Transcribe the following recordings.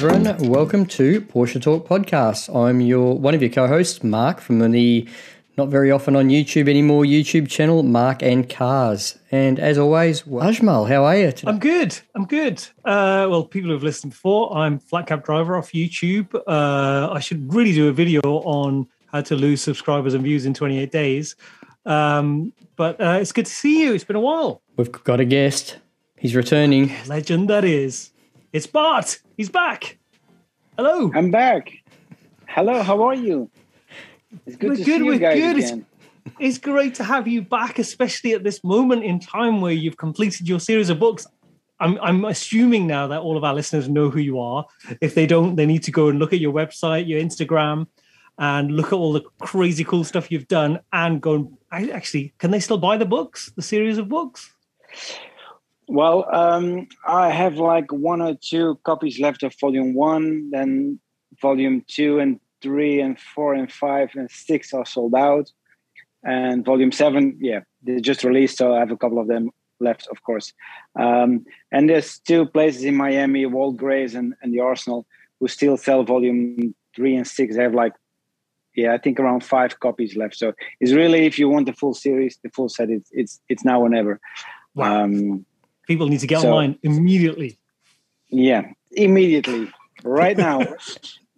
everyone. Welcome to Porsche Talk Podcast. I'm your one of your co-hosts, Mark, from the not very often on YouTube anymore YouTube channel, Mark and Cars. And as always, Ajmal, how are you today? I'm good. I'm good. Uh, well, people who've listened before, I'm Flat Cap Driver off YouTube. Uh, I should really do a video on how to lose subscribers and views in 28 days. Um, but uh, it's good to see you. It's been a while. We've got a guest. He's returning. Legend that is. It's Bart. He's back. Hello. I'm back. Hello. How are you? It's good we're to good. see you guys good. again. It's, it's great to have you back, especially at this moment in time where you've completed your series of books. I'm, I'm assuming now that all of our listeners know who you are. If they don't, they need to go and look at your website, your Instagram, and look at all the crazy cool stuff you've done. And go and I, actually, can they still buy the books, the series of books? Well, um, I have like one or two copies left of volume one, then volume two and three and four and five and six are sold out. And volume seven, yeah, they just released, so I have a couple of them left, of course. Um, and there's two places in Miami, Walt Grace and, and the Arsenal, who still sell volume three and six. They have like, yeah, I think around five copies left. So it's really, if you want the full series, the full set, it's it's it's now or never. Wow. Um, People need to get So- online immediately. yeah, immediately, right now.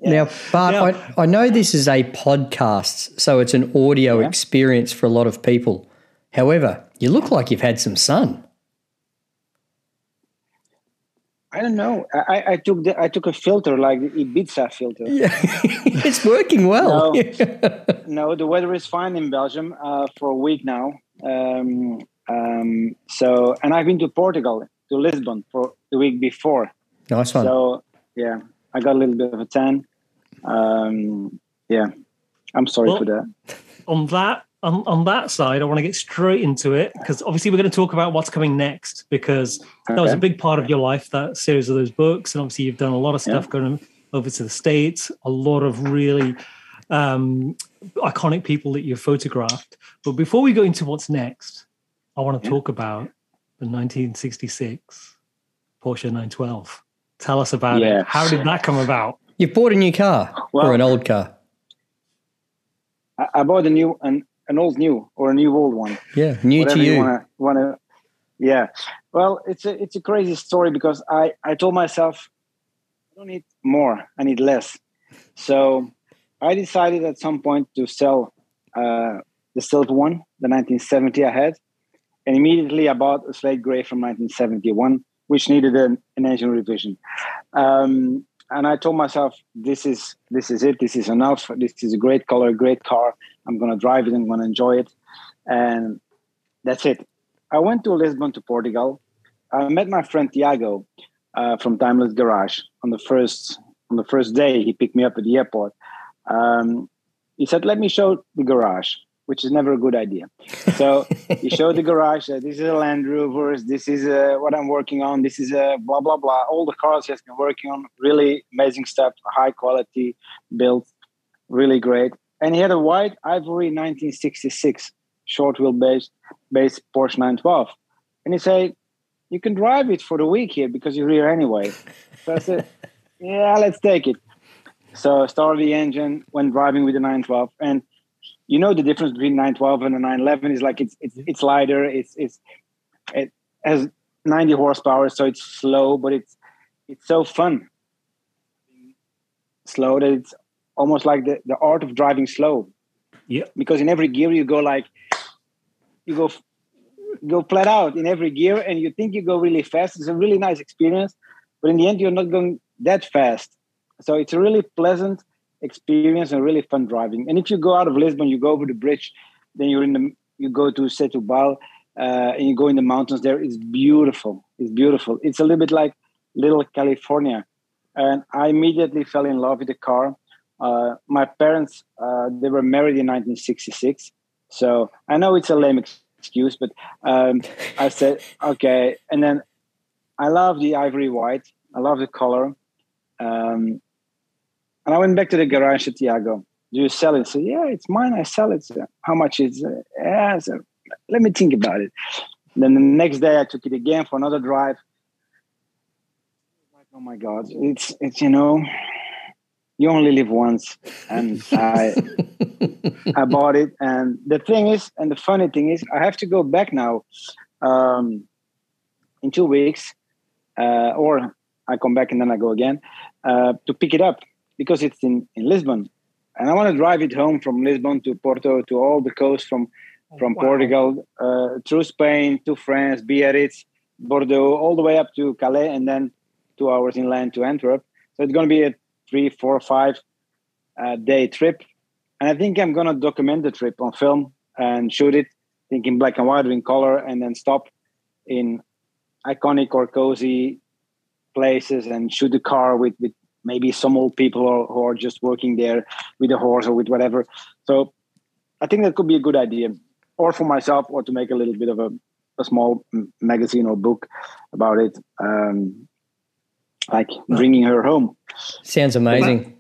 Yeah. Now, Bart, Yeah. I, I know this is a podcast, so it's an audio Yeah. experience for a lot of people. However, you look like you've had some sun. I don't know. I, I- I took the, I took a filter like the Ibiza filter. Yeah, it's working well. No, the weather is fine in Belgium uh, for a week now. Um, um, so, and I've been to Portugal, to Lisbon for the week before. nice one. So, yeah, I got a little bit of a tan. Um, yeah, I'm sorry Well- for that. on that on, on that side, I want to get straight into it because obviously we're going to talk about what's coming next because that was a big part of your life, that series of those books, and obviously you've done a lot of stuff going over to the states, a lot of really um, iconic people that you've photographed. But before we go into what's next, I want to Yeah. talk about the 1966 Porsche 912. Tell us about Yeah. it. How did that come about? You've bought a new car or an old car. I, I bought a new, an, an old new or a new old one. Yeah, new whatever to you. wanna wanna yeah well it's a it's a crazy story because i i told myself i don't need more i need less so i decided at some point to sell uh the silver one the 1970 i had and immediately i bought a slate gray from 1971 which needed an, an engine revision um and i told myself this is this is it this is enough this is a great color great car i'm going to drive it i'm going to enjoy it and that's it. I went to Lisbon to Portugal. I met my friend Tiago uh, from Timeless Garage on the first on the first day. He picked me up at the airport. Um, he said, "Let me show the garage," which is never a good idea. So he showed the garage. Uh, this is a Land Rover. This is uh, what I'm working on. This is a blah blah blah. All the cars he has been working on. Really amazing stuff. High quality built. Really great. And he had a white ivory 1966 short wheelbase base Porsche 912. And he said, You can drive it for the week here because you're here anyway. So I said, Yeah, let's take it. So I started the engine, went driving with the 912. And you know the difference between 912 and a 911 is like it's it's it's lighter, it's it's it has 90 horsepower, so it's slow, but it's it's so fun. Slow that it's almost like the, the art of driving slow. Yeah. Because in every gear you go like you go go flat out in every gear and you think you go really fast it's a really nice experience but in the end you're not going that fast so it's a really pleasant experience and really fun driving. And if you go out of lisbon you go over the bridge then you're in the you go to setubal uh, and you go in the mountains there. It's beautiful. It's beautiful. It's a little bit like little california. And i immediately fell in love with the car. Uh, my parents uh, they were married in 1966 so I know it's a lame excuse, but um, I said, okay. And then I love the ivory white. I love the color. Um, and I went back to the garage at Tiago. Do you sell it? So yeah, it's mine. I sell it. So, how much is it? Yeah, so let me think about it. Then the next day I took it again for another drive. My Oh my God, it's it's you know, you only live once, and I I bought it. And the thing is, and the funny thing is, I have to go back now um, in two weeks, uh, or I come back and then I go again uh, to pick it up because it's in in Lisbon, and I want to drive it home from Lisbon to Porto to all the coast from from wow. Portugal uh, through Spain to France, Biarritz, Bordeaux, all the way up to Calais, and then two hours inland to Antwerp. So it's going to be a three, four, five uh, day trip, and I think I'm going to document the trip on film and shoot it, think in black and white or in color, and then stop in iconic or cozy places and shoot the car with with maybe some old people who are just working there with a horse or with whatever. So I think that could be a good idea or for myself, or to make a little bit of a, a small magazine or book about it, um, like bringing her home. Sounds amazing. Well,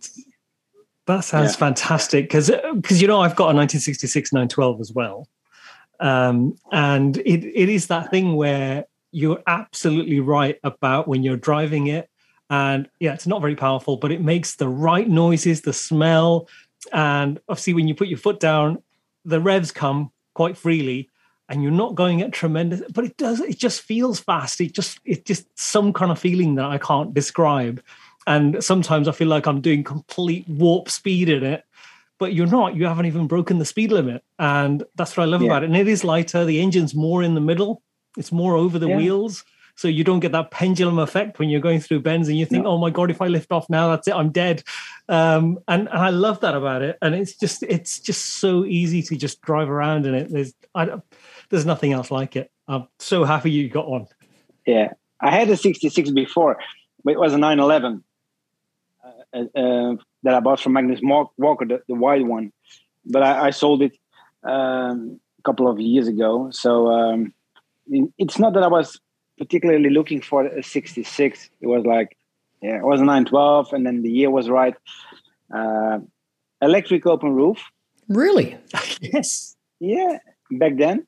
that, that, sounds yeah. fantastic because because you know I've got a 1966 912 as well, um, and it it is that thing where you're absolutely right about when you're driving it and yeah it's not very powerful but it makes the right noises the smell. And obviously when you put your foot down the revs come quite freely and you're not going at tremendous but it does it just feels fast. It just it's just some kind of feeling that i can't describe. And sometimes i feel like i'm doing complete warp speed in it but you're not. You haven't even broken the speed limit. And that's what i love yeah. about it. And it is lighter. The engine's more in the middle. It's more over the yeah. wheels so you don't get that pendulum effect when you're going through bends and you think, no. oh my god, if I lift off now, that's it, I'm dead. Um, and, and, I love that about it. And it's just it's just so easy to just drive around in it. There's I, there's nothing else like it. I'm so happy you got one. Yeah, I had a 66 before, but it was a 911 uh, uh, that I bought from Magnus Walker, the, the wide one. But I, I sold it um, a couple of years ago. So um, it's not that I was particularly looking for a 66. It was like, yeah, it was 912, and then the year was right. Uh, electric open roof. Really? yes. Yeah, back then.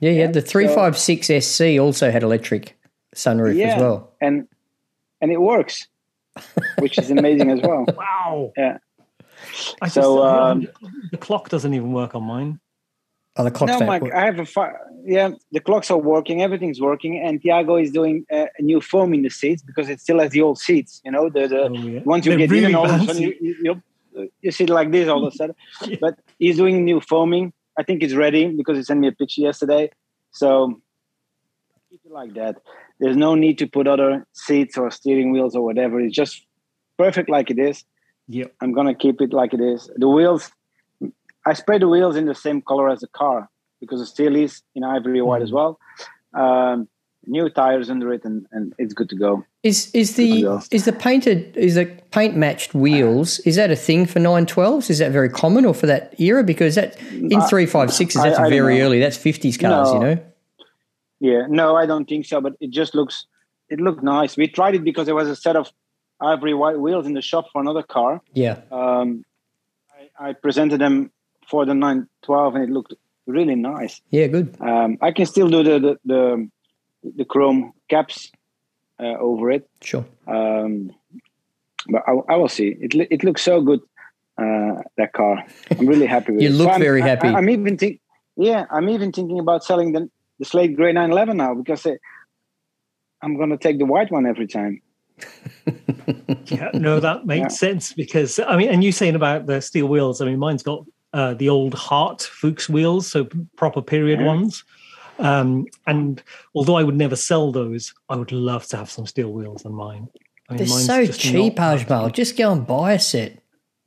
Yeah, yeah. The 356 so, SC also had electric sunroof yeah, as well. And and it works, which is amazing as well. Wow. Yeah. I so just, um, the clock doesn't even work on mine. The clocks no, Mike, I have a fi- yeah. The clocks are working. Everything's working, and Tiago is doing a, a, new foam in the seats because it still has the old seats. You know, the, the oh, yeah. once you They're get really in, all of a sudden you, you, you, you sit like this all of a sudden. yeah. But he's doing new foaming. I think it's ready because he sent me a picture yesterday. So keep it like that. There's no need to put other seats or steering wheels or whatever. It's just perfect like it is. Yeah, I'm gonna keep it like it is. The wheels I spray the wheels in the same color as the car because the steel is in ivory white mm. as well. Um, new tires under it, and, and it's good to go. Is is the is the painted is the paint matched wheels? Is that a thing for nine twelves? Is that very common, or for that era? Because that in three five sixes, that's I, I very early. That's fifties cars, no. you know. Yeah, no, I don't think so. But it just looks it looked nice. We tried it because there was a set of ivory white wheels in the shop for another car. Yeah. Um, I, I presented them for the 912 and it looked really nice. Yeah, good. Um, I can still do the the the, the chrome caps uh, over it. Sure. Um, but I, I, will see. It it looks so good. Uh, that car. I'm really happy with you it. look so very happy. I, am even think. Yeah, I'm even thinking about selling the the slate gray 911 now because it, I'm going to take the white one every time. yeah, no, that makes yeah. sense because I mean, and you saying about the steel wheels. I mean, mine's got uh, the old Hart Fuchs wheels, so proper period yeah. ones. Um, and although I would never sell those, I would love to have some steel wheels on mine. I mean, they're so cheap, Ajmal. Just go and buy a set.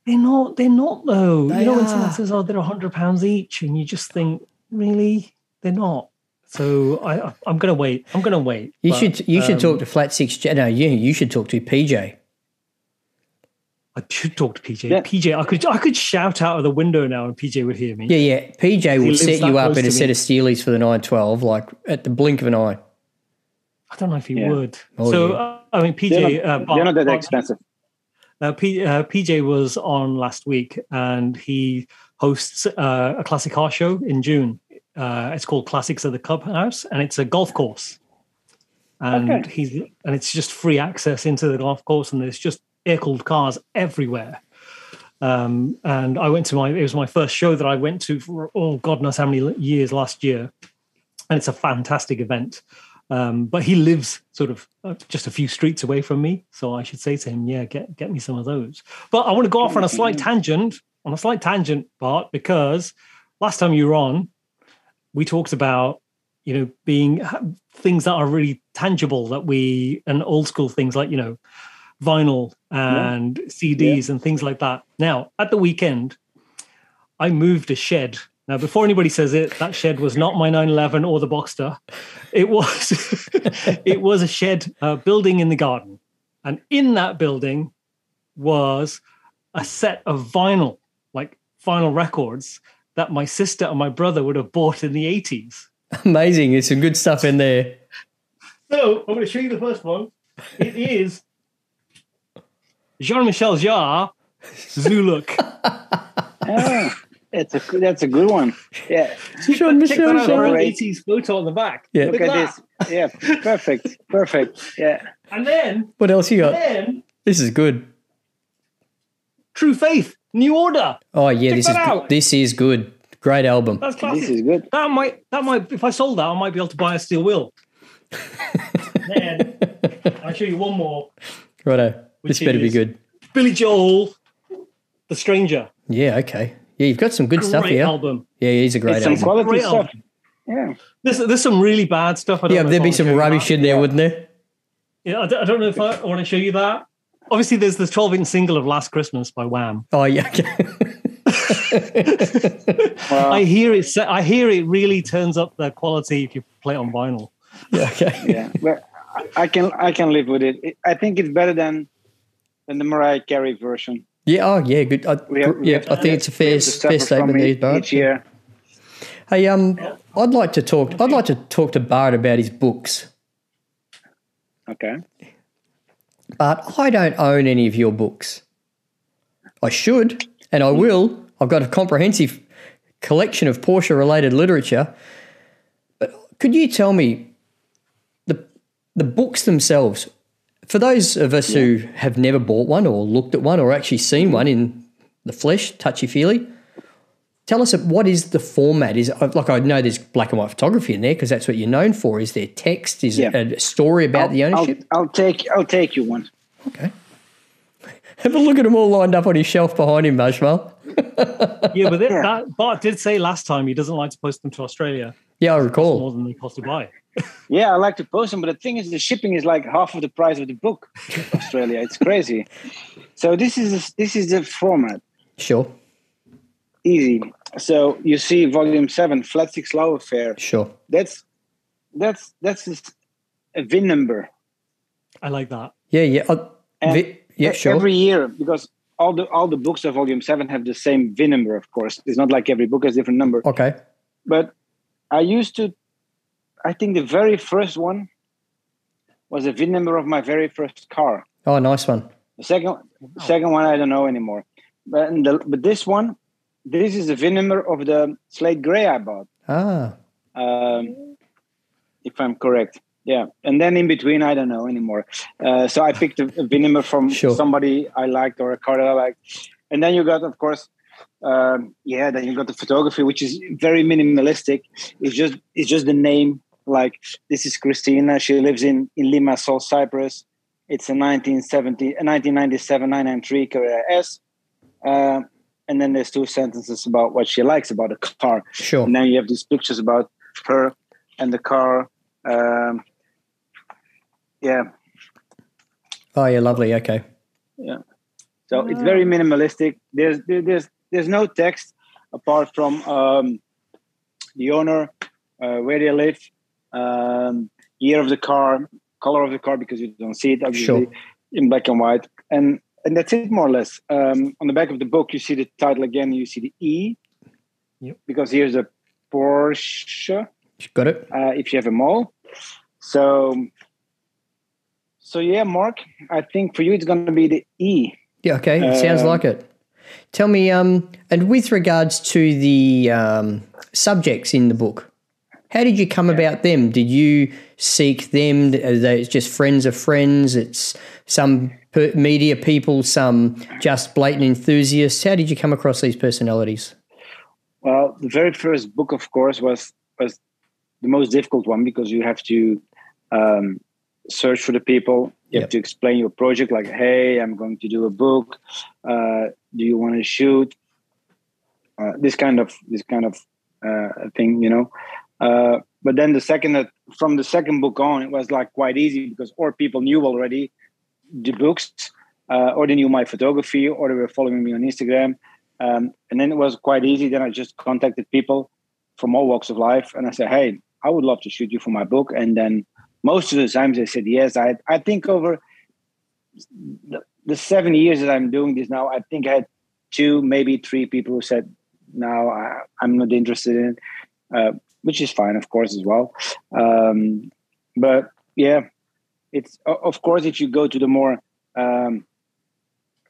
They're not. They're not though. They you know, are. when someone says, "Oh, they're a hundred pounds each," and you just think, "Really? They're not." So I, I'm going to wait. I'm going to wait. You but, should. You um, should talk um, to Flat Six. No, you. You should talk to PJ. I should talk to PJ. Yeah. PJ, I could I could shout out of the window now and PJ would hear me. Yeah, yeah. PJ would set you up in a set of Steelies for the 912, like at the blink of an eye. I don't know if he yeah. would. Oh, so, yeah. uh, I mean, PJ. They're not, uh, they're not that expensive. Uh, P, uh, PJ was on last week and he hosts uh, a classic car show in June. Uh, it's called Classics of the Clubhouse and it's a golf course. and Okay. he's and it's just free access into the golf course, and there's just air cooled cars everywhere. Um, and I went to my it was my first show that I went to for oh god knows how many years last year, and it's a fantastic event. Um, but he lives sort of uh, just a few streets away from me, so I should say to him, "Yeah, get get me some of those." But I want to go off on a slight tangent, on a slight tangent, Bart, because last time you were on, we talked about you know being things that are really tangible that we and old school things like you know vinyl and CDs and things like that. Now at the weekend, I moved a shed. Now, before anybody says it, that shed was not my 911 or the Boxster. It was it was a shed uh, building in the garden, and in that building was a set of vinyl, like vinyl records that my sister and my brother would have bought in the 80s. Amazing. There's some good stuff in there. So I'm going to show you the first one. It is Jean-Michel Jarre, Zoolook. Ah, it's a that's a good one. Yeah. Jean Michel out. There Jarre. an 80s photo on the back. Yeah. Look at at this. Yeah, perfect. Perfect. Yeah. And then, What else you got? then This is good. True Faith, New Order. Oh yeah, Check this that is out. this is good. Great album. That's This classic. is good. That might that might if I sold that, I might be able to buy a steel wheel. then I'll show you one more. Righto. This better be good. Billy Joel, The Stranger. Yeah, okay. Yeah, you've got some good Great stuff here. album. Yeah, he's a great It's some album. quality Great stuff. album. Yeah. There's, there's some really bad stuff. I don't Yeah, know there'd be some wanna show you rubbish that. in there, Yeah. wouldn't there? Yeah, I don't, I don't know if I, want to show you that. Obviously, there's the 12 inch single of Last Christmas by Wham. Oh yeah. Okay. Well, I hear it. I hear it really turns up the quality if you play it on vinyl. yeah, okay. yeah, but I- I can I can live with it. It- I think it's better than than the Mariah Carey version. Yeah, oh yeah, good. I, have- yeah, I think it's a fair fair statement there, Bart. Each year. Hey, um, I'd like to talk. I'd like to talk to Bart about his books, Okay. but I don't own any of your books. I should, and I will. I've got a comprehensive collection of Porsche-related literature. But could you tell me the the books themselves? For those of us who have never bought one or looked at one or actually seen one in the flesh, touchy feely, tell us what is the format? Is uh, like I know there's black and white photography in there because that's what you're known for. Is there text? Is Yeah. it a story about the I'll, ownership? I'll take I'll take you one. Okay. Have a look at them all lined up on his shelf behind him, Bashmal. Yeah, but it, Yeah. that Bart did say last time he doesn't like to post them to Australia Yeah, I recall. more than they cost to buy. Yeah, I like to post them, but the thing is, the shipping is like half of the price of the book. Australia, it's crazy. So this is this is the format. Sure, Easy. So you see, volume seven, flat six love affair. sure. That's that's that's just a VIN number. I like that. Yeah, yeah. I, And vi- yeah, sure. Every year, because all the all the books of volume seven have the same VIN number. Of course, it's not like every book has a different number. okay. But I used to. I think the very first one was a VIN number of my very first car. Oh, nice one. The second second one I don't know anymore. But the, but this one, this is the VIN number of the Slate Gray I bought. Ah, Um, if I'm correct. Yeah, and then in between, I don't know anymore. Uh, so I picked a, a VIN number from Sure. somebody I liked or a car that I liked, and then you got, of course, um, yeah. Then you got the photography, which is very minimalistic. It's just it's just the name. Like this is Christina. She lives in in Limassol, Cyprus. It's a 1970, a 1997 993 Carrera S. Uh, and then there's two sentences about what she likes about the car. sure. And then you have these pictures about her and the car. Um, yeah, Oh, yeah, lovely. Okay. Yeah. So it's very minimalistic. There's there's there's no text apart from um, the owner, uh, where they live, um, year of the car, color of the car because you don't see it obviously Sure. in black and white, and and that's it more or less. Um, on the back of the book, you see the title again. You see the E, Yep. because here's a Porsche. Got it. uh, if you have a all. So, so yeah, Mark, I think for you it's going to be the E. Yeah, okay. It sounds Um, like it. Tell me, um, and with regards to the um, subjects in the book, How did you come yeah. about them? Did you seek them? Are they just friends of friends? It's some media people, some just blatant enthusiasts. How did you come across these personalities? Well, the very first book, of course, was was the most difficult one because you have to um, search for the people. You yep. have to explain your project, like, "Hey, I'm going to do a book. Uh, do you want to shoot?" Uh, this kind of this kind of uh, thing, you know. Uh, but then the second that from the second book on, it was like quite easy because or people knew already the books, uh, or they knew my photography, or they were following me on Instagram. Um, and then it was quite easy. Then I just contacted people from all walks of life, and I said, "Hey, I would love to shoot you for my book." And then most of the times they said yes. I I think over the, the seven years that I'm doing this now, I think I had two, maybe three people who said, "No, I, am not interested in." It. Uh, which is fine, of course, as well. Um, but yeah, it's of course if you go to the more um,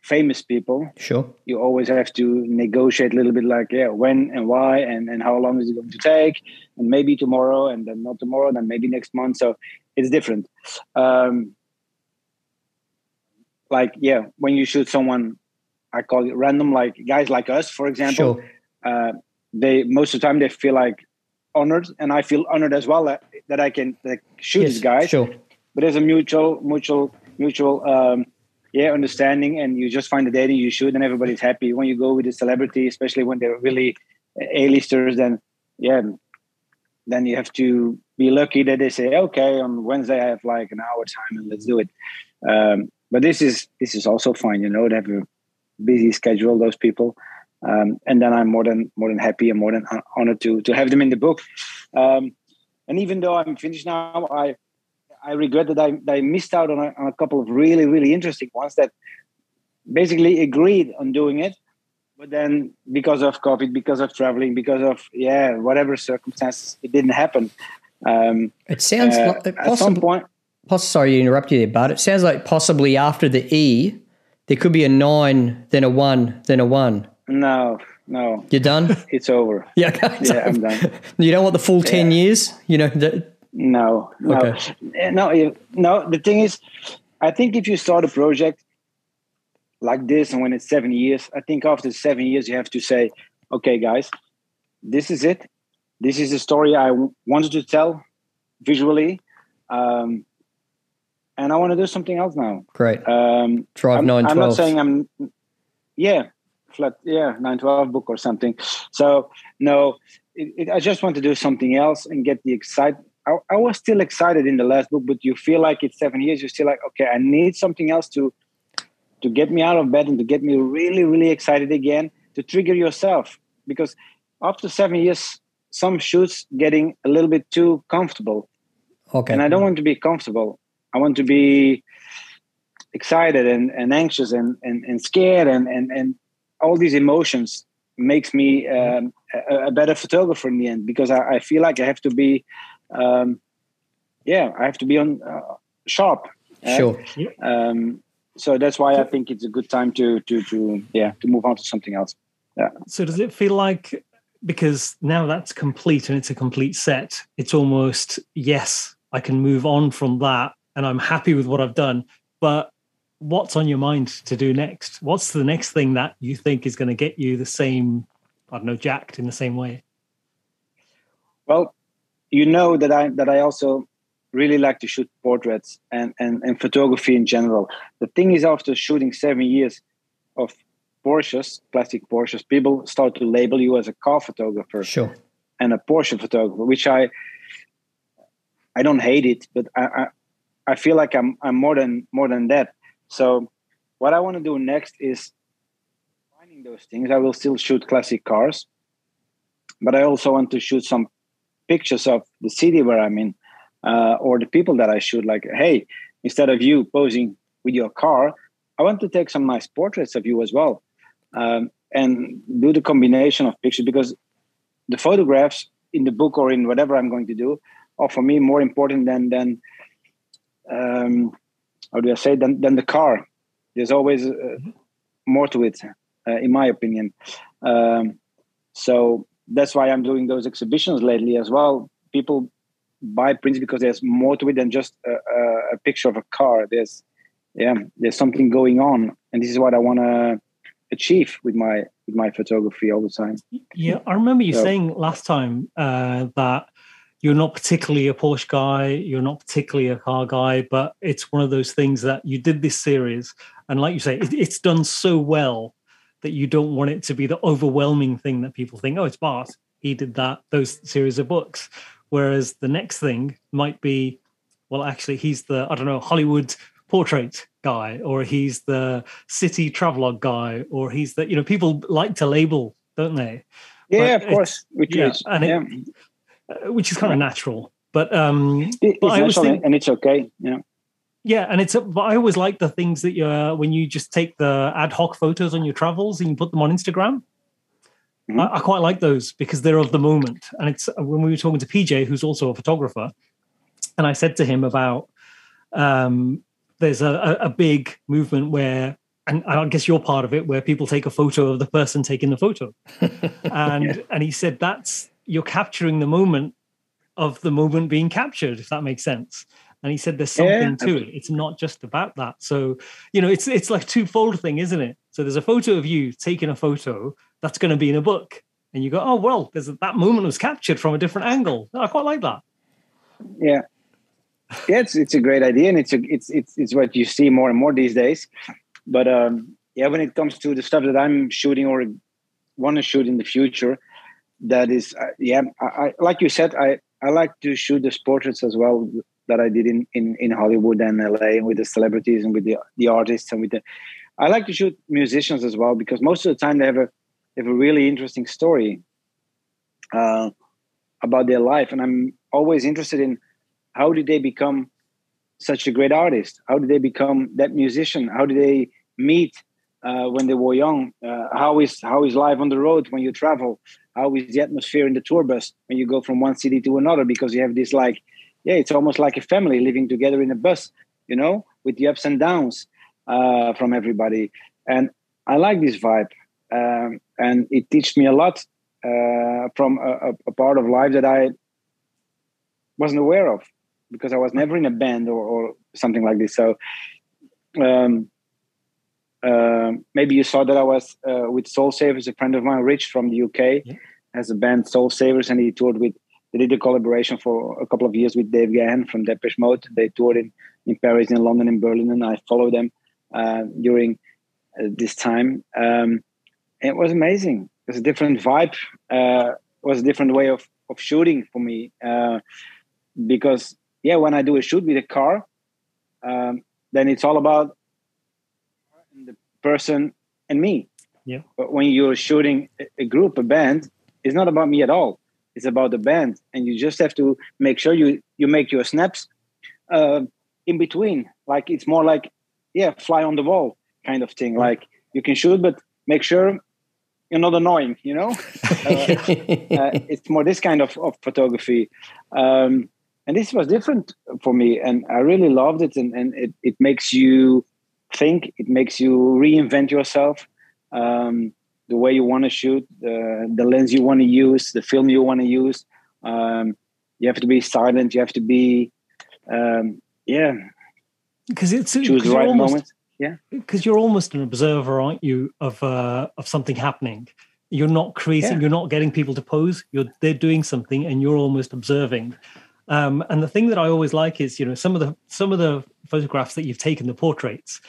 famous people, sure, you always have to negotiate a little bit, like yeah, when and why, and and how long is it going to take, and maybe tomorrow, and then not tomorrow, then maybe next month. So it's different. Um, like yeah, when you shoot someone, I call it random, like guys like us, for example. Sure. Uh, they most of the time they feel like honored, and I feel honored as well that, that I can like, shoot yes, these guys. Sure. But there's a mutual, mutual, mutual, um, yeah, understanding, and you just find the data you shoot, and everybody's happy. When you go with a celebrity, especially when they're really A-listers, then yeah, then you have to be lucky that they say, okay, on Wednesday I have like an hour time, and let's do it. Um, but this is this is also fine, you know. They have a busy schedule. Those people. Um, and then I'm more than more than happy and more than honored to to have them in the book. Um, and even though I'm finished now, I I regret that I, that I missed out on a, on a, couple of really really interesting ones that basically agreed on doing it, but then because of COVID, because of traveling, because of yeah whatever circumstances, it didn't happen. Um, it sounds uh, like at some point. sorry to interrupt you there, but it sounds like possibly after the E, there could be a nine, then a one, then a one. No, no. You're done. It's over. Yeah, okay. yeah, I'm done. You don't want the full ten yeah. years. You know. No, no, okay. Eh, no, no. The thing is, I think if you start a project like this, and when it's seven years, I think after seven years you have to say, "Okay, guys, this is it. This is the story I wanted to tell visually." Um, and I want to do something else now. Great. Um, Drive I'm, nine. I'm not saying I'm. Yeah, flat yeah 912 book or something. So no it, it, i just want to do something else and get the excitement I, I, was still excited in the last book but you feel like it's seven years you're still like okay i need something else to to get me out of bed and to get me really really excited again to trigger yourself. Because after seven years some shoots getting a little bit too comfortable. Okay. And i don't want to be comfortable. I want to be excited and, and anxious and, and, and scared and, and, and all these emotions makes me um, a, a, better photographer in the end because I, I feel like I have to be, um, yeah, I have to be on uh, sharp. Sure. Um, so that's why I think it's a good time to to to yeah to move on to something else. Yeah. So does it feel like because now that's complete and it's a complete set, it's almost yes, I can move on from that and I'm happy with what I've done, but what's on your mind to do next? What's the next thing that you think is going to get you the same, I don't know, jacked in the same way? Well, you know that I that I also really like to shoot portraits and, and, and photography in general. The thing is, after shooting seven years of Porsches, classic Porsches, people start to label you as a car photographer sure. and a Porsche photographer, which I I don't hate it, but I, I, I feel like I'm I'm more than more than that. So what I want to do next is finding those things. I will still shoot classic cars, but I also want to shoot some pictures of the city where I'm in uh, or the people that I shoot. Like, hey, instead of you posing with your car, I want to take some nice portraits of you as well, um, and do the combination of pictures because the photographs in the book or in whatever I'm going to do are for me more important than than um, how do I say than than the car. There's always uh, mm-hmm. more to it, uh, in my opinion. Um, so that's why I'm doing those exhibitions lately as well. people buy prints because there's more to it than just a, a, a picture of a car. There's yeah, there's something going on, and this is what I want to achieve with my with my photography all the time. Yeah, I remember you so, saying last time uh, that you're not particularly a Porsche guy, you're not particularly a car guy, but it's one of those things that you did this series, and like you say, it, it's done so well that you don't want it to be the overwhelming thing that people think, oh, it's Bart, he did that, those series of books. Whereas the next thing might be, well, actually, he's the I don't know Hollywood portrait guy, or he's the city travelogue guy, or he's the you know people like to label, don't they? Yeah, but of course. Which yeah, is and yeah. It, which is kind of natural. But um, it, but I always think, and it's okay. Yeah. Yeah, and it's but I always like the things that you uh, when you just take the ad hoc photos on your travels and you put them on Instagram. Mm-hmm. I, I, quite like those because they're of the moment. And it's when we were talking to PJ, who's also a photographer, and I said to him about um, there's a, a big movement where and I guess you're part of it, where people take a photo of the person taking the photo, and yeah. and he said that's you're capturing the moment of the moment being captured, if that makes sense. And he said there's something yeah. to it. It's not just about that. So you know, it's it's like twofold thing, isn't it? So there's a photo of you taking a photo that's going to be in a book, and you go, oh well, there's that moment was captured from a different angle. I quite like that. Yeah, yeah, it's it's a great idea, and it's a, it's it's it's what you see more and more these days. But um, yeah, when it comes to the stuff that I'm shooting or want to shoot in the future, that is uh, yeah, I, I, like you said, I I like to shoot the portraits as well that I did in in in Hollywood and LA and with the celebrities and with the the artists and with the. I like to shoot musicians as well because most of the time they have a they have a really interesting story uh, about their life, and I'm always interested in how did they become such a great artist? How did they become that musician? How did they meet uh, when they were young? Uh, how is how is life on the road when you travel? How is the atmosphere in the tour bus when you go from one city to another? Because you have this like, yeah, it's almost like a family living together in a bus, you know, with the ups and downs uh, from everybody. And I like this vibe, um, and it teaches me a lot uh, from a, a part of life that I wasn't aware of because I was never in a band or, or something like this. So um, uh, maybe you saw that I was uh, with Soul Savers, a friend of mine, Rich from the UK, yeah. has a band Soul Savers, and he toured with. They did a collaboration for a couple of years with Dave Gahan from Depeche Mode. They toured in, in Paris, in London, in Berlin, and I followed them uh, during uh, this time. Um, it was amazing. It was a different vibe. Uh, it was a different way of, of shooting for me uh, because yeah, when I do a shoot with a car, um, then it's all about person and me. Yeah. But when you're shooting a group, a band, it's not about me at all. It's about the band, and you just have to make sure you you make your snaps uh, in between. Like it's more like yeah, fly on the wall kind of thing. Like you can shoot, but make sure you're not annoying. You know, uh, uh, it's more this kind of, of photography. Um, and this was different for me and i really loved it and, and it, it makes you think. It makes you reinvent yourself. Um, the way you want to shoot the, the lens you want to use the film you want to use. Um, you have to be silent. You have to be um, yeah. Because it's choose the right almost, moment. Yeah. Because you're almost an observer aren't you of uh, of something happening? You're not creating yeah. you're not getting people to pose. You're they're doing something and you're almost observing um, and the thing that I always like is, you know, some of the some of the photographs that you've taken, the portraits,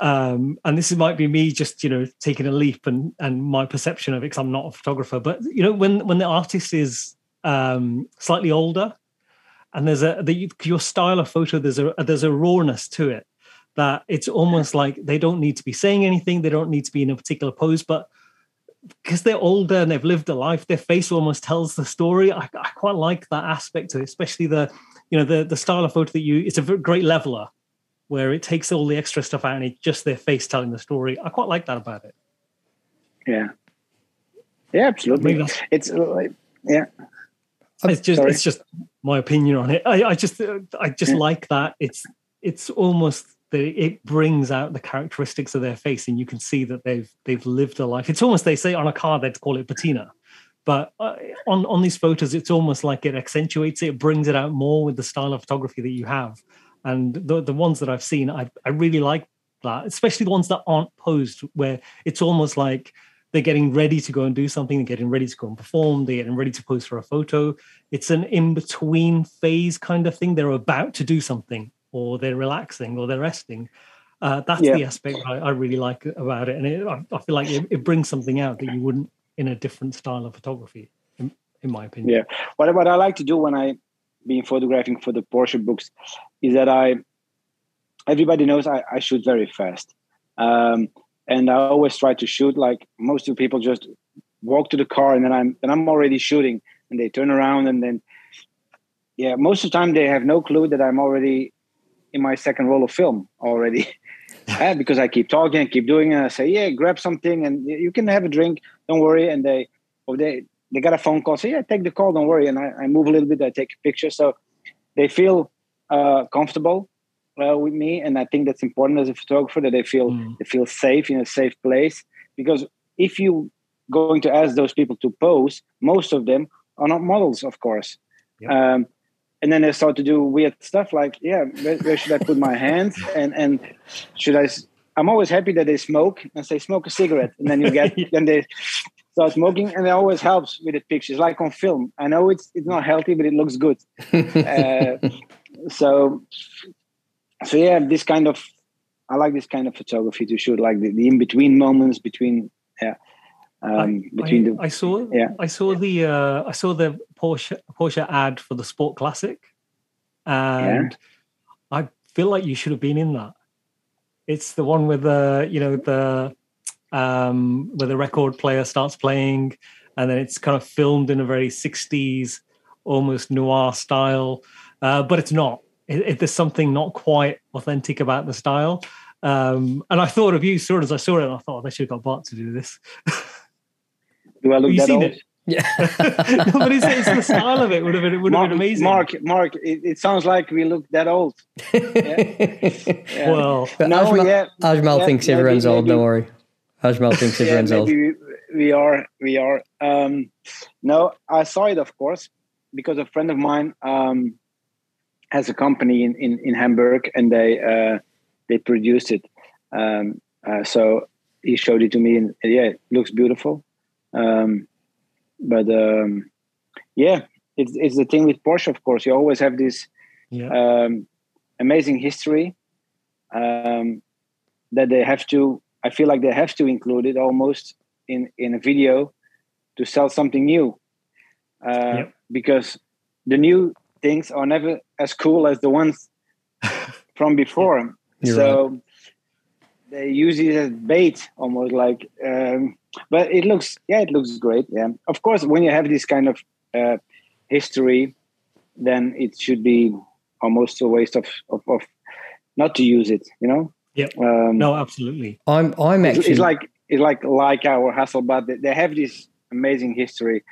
um, and this might be me just, you know, taking a leap and and my perception of it because I'm not a photographer. But you know, when when the artist is um, slightly older, and there's a the, your style of photo, there's a there's a rawness to it that it's almost like they don't need to be saying anything, they don't need to be in a particular pose, but because they're older and they've lived a life, their face almost tells the story. I, I, quite like that aspect to it, especially the, you know, the the style of photo that you. It's a great leveler, where it takes all the extra stuff out and it's just their face telling the story. I quite like that about it. Yeah. Yeah, absolutely. It's uh, yeah. It's just Sorry. it's just my opinion on it. I, I just I just yeah. like that. It's it's almost it brings out the characteristics of their face, and you can see that they've they've lived a life. It's almost they say on a car they'd call it patina, but uh, on on these photos, it's almost like it accentuates it, it brings it out more with the style of photography that you have. And the the ones that I've seen, I I really like that, especially the ones that aren't posed, where it's almost like they're getting ready to go and do something, they're getting ready to go and perform, they're getting ready to pose for a photo. It's an in between phase kind of thing. They're about to do something, or they're relaxing, or they're resting. Uh, that's yeah. the aspect I, I, really like about it, and it, I, I, feel like it, it, brings something out that you wouldn't in a different style of photography, in, in my opinion. Yeah, what what I like to do when I been photographing for the Porsche books is that I everybody knows I, I shoot very fast. Um, and I always try to shoot like most of the people just walk to the car and then I'm then I'm already shooting and they turn around and then yeah most of the time they have no clue that I'm already in my second roll of film already. Yeah, because I keep talking and keep doing it. And I say yeah grab something and you can have a drink. Don't worry. And they or they they got a phone call say yeah take the call. Don't worry. And I, I move a little bit. I take a picture. So they feel uh, comfortable uh, with me, and I think that's important as a photographer that they feel mm. they feel safe in a safe place. Because if you going to ask those people to pose, most of them are not models, of course. Yep. Um, and then they start to do weird stuff like, yeah, where, where should I put my hands? And and should I? I'm always happy that they smoke and say smoke a cigarette, and then you get then they start smoking, and it always helps with the pictures, like on film. I know it's it's not healthy, but it looks good. uh, so so yeah, this kind of I like this kind of photography to shoot, like the, the in between moments between yeah. Um, I, between I, the, I saw yeah. I saw the uh, I saw the Porsche Porsche ad for the Sport Classic, and yeah. I feel like you should have been in that. It's the one with the you know the um, where the record player starts playing, and then it's kind of filmed in a very '60s, almost noir style, uh, but it's not if there's something not quite authentic about the style. Um, and I thought of you soon as I saw it, and I thought they should have got Bart to do this. Do I look you that seen old? it? Yeah, no, but it's, it's, the style of it would have been would Mark, have been amazing. Mark, Mark, it, it, sounds like we look that old. Yeah. yeah. Well, no, Ajmal, yeah, Ajmal yeah, thinks everyone's maybe, old. Don't worry, Ajmal thinks everyone's old. We, we, are, we are. Um, no, I saw it, of course, because a friend of mine um, has a company in, in, in Hamburg and they uh, they produced it. Um, uh, so he showed it to me and yeah, it looks beautiful. Um, but um, yeah, it's it's the thing with Porsche. Of course, you always have this yeah. Um, amazing history um, that they have to. I feel like they have to include it almost in in a video to sell something new, uh, because the new things are never as cool as the ones from before. So right. They use it as bait, almost like. Um, but it looks, yeah, it looks great. Yeah, of course, when you have this kind of uh, history, then it should be almost a waste of, of, of not to use it. You know. Yeah. Um, no, absolutely. I'm. I'm actually. It's, it's like it's like like our Hasselblad. They, they have this amazing history.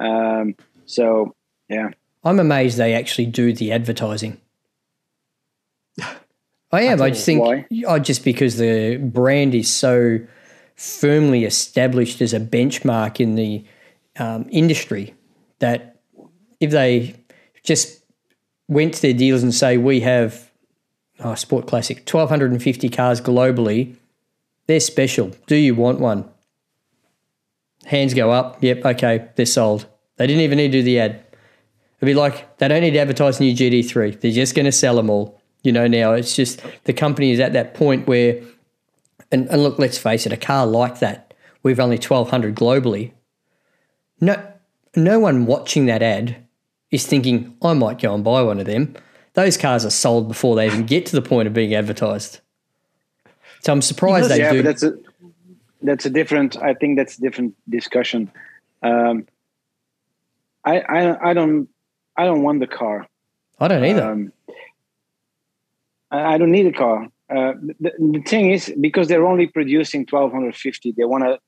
Um, so yeah. I'm amazed they actually do the advertising. I am. I, just think, why. oh, just because the brand is so firmly established as a benchmark in the um, industry that if they just went to their dealers and say, we have oh, Sport Classic, 1,250 cars globally, they're special. Do you want one? Hands go up. Yep, okay, they're sold. They didn't even need to do the ad. It'd be like they don't need to advertise new GT3. They're just going to sell them all. You know, now it's just the company is at that point where, and, and look, let's face it, a car like that, we've only 1,200 globally. No, no one watching that ad is thinking, I might go and buy one of them. Those cars are sold before they even get to the point of being advertised. So I'm surprised they yeah, do. But that's a that's a different. I think that's a different discussion. Um, I, I I don't I don't want the car. I don't either. Um, I, don't need a car. Uh, the, the, thing is, because they're only producing 1250, they want to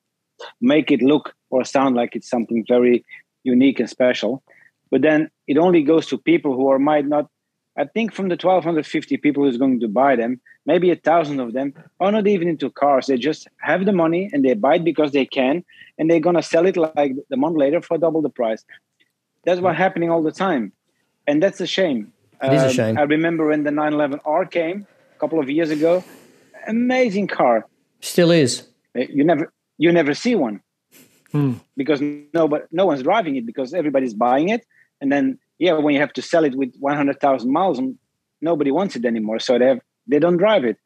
make it look or sound like it's something very unique and special. But then it only goes to people who are might not I think from the 1,250 people who's going to buy them, maybe a thousand of them are not even into cars. They just have the money and they buy it because they can, and they're gonna sell it like the month later for double the price. That's what's happening all the time, and that's a shame. It is a Um, shame. I remember when the 911R came a couple of years ago. Amazing car. Still is. Uh, You never you never see one Hmm. because no but no one's driving it because everybody's buying it, and then yeah, when you have to sell it with 100,000 miles, nobody wants it anymore. So they have they don't drive it.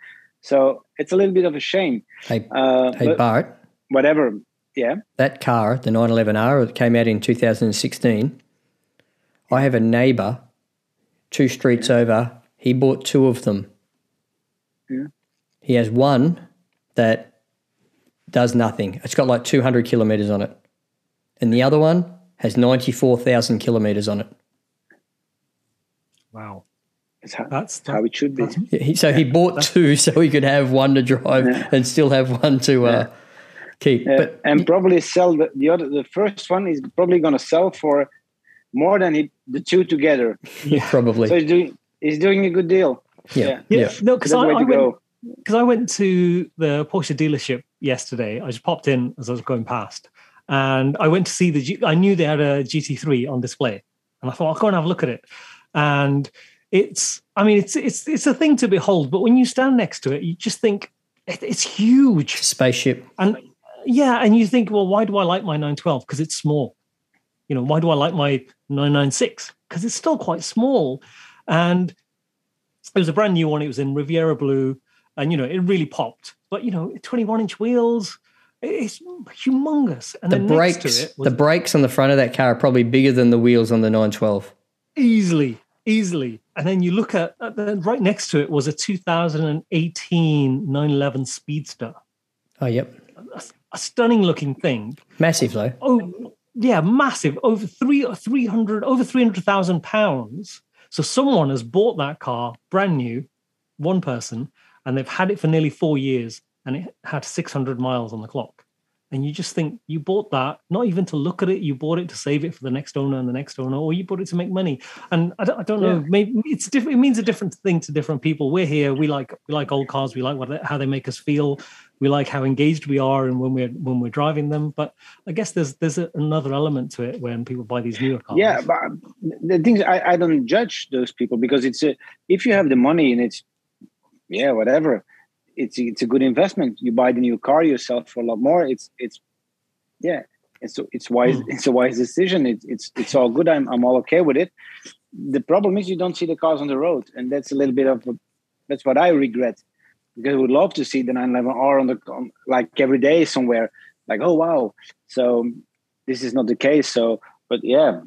So it's a little bit of a shame. Hey, Uh, hey Bart, whatever. Yeah. that car, the 911R, that came out in 2016, I have a neighbour two streets over. He bought two of them. Yeah. He has one that does nothing. It's got like 200 kilometres on it. And the other one has 94,000 kilometres on it. Wow. It's how, That's how it should be. Yeah, He, so he bought two so he could have one to drive Yeah. and still have one to uh, keep. Yeah, But and probably sell the, the other the first one is probably going to sell for more than he, the two together. probably. So he's doing he's doing a good deal. yeah. yeah. yeah. Yeah, no, because I, I went because I went to the Porsche dealership yesterday. I just popped in as I was going past, and I went to see the. G- I knew they had a GT3 on display, and I thought I'll go and have a look at it. And it's, I mean, it's it's it's a thing to behold, but when you stand next to it, you just think it, it's huge, Spaceship. and yeah, and you think, well, why do I like my 912? Because it's small. You know, why do I like my 996? Because it's still quite small, and it was a brand new one. It was in Riviera Blue, and you know, it really popped. But you know, 21 inch wheels, it's humongous. And The then brakes, next to it was the brakes on the front of that car are probably bigger than the wheels on the 912. easily, easily. And then you look at, at the, right next to it was a 2018 911 Speedster, Oh, yep. a, a stunning looking thing. Massive though. oh yeah massive. Over three 300 over 300000 pounds. So someone has bought that car brand new one person and they've had it for nearly four years and it had 600 miles on the clock. And you just think you bought that not even to look at it you bought it to save it for the next owner and the next owner or you bought it to make money. And i don't, I don't know Yeah. maybe it's different it means a different thing to different people. We're here we like we like old cars we like what how they make us feel we like how engaged we are and when we're when we're driving them but i guess there's there's a, another element to it when people buy these newer cars Yeah, but the things I, I don't judge those people because it's a if you have the money and it's yeah whatever it's it's a good investment. You buy the new car yourself for a lot more. It's it's yeah it's it's wise Hmm. it's a wise decision. It's it's it's all good. I'm I'm all okay with it. The problem is you don't see the cars on the road, and that's a little bit of a, that's what I regret because I would love to see the 911R on the on, like every day somewhere. Like oh wow, so this is not the case. So but yeah,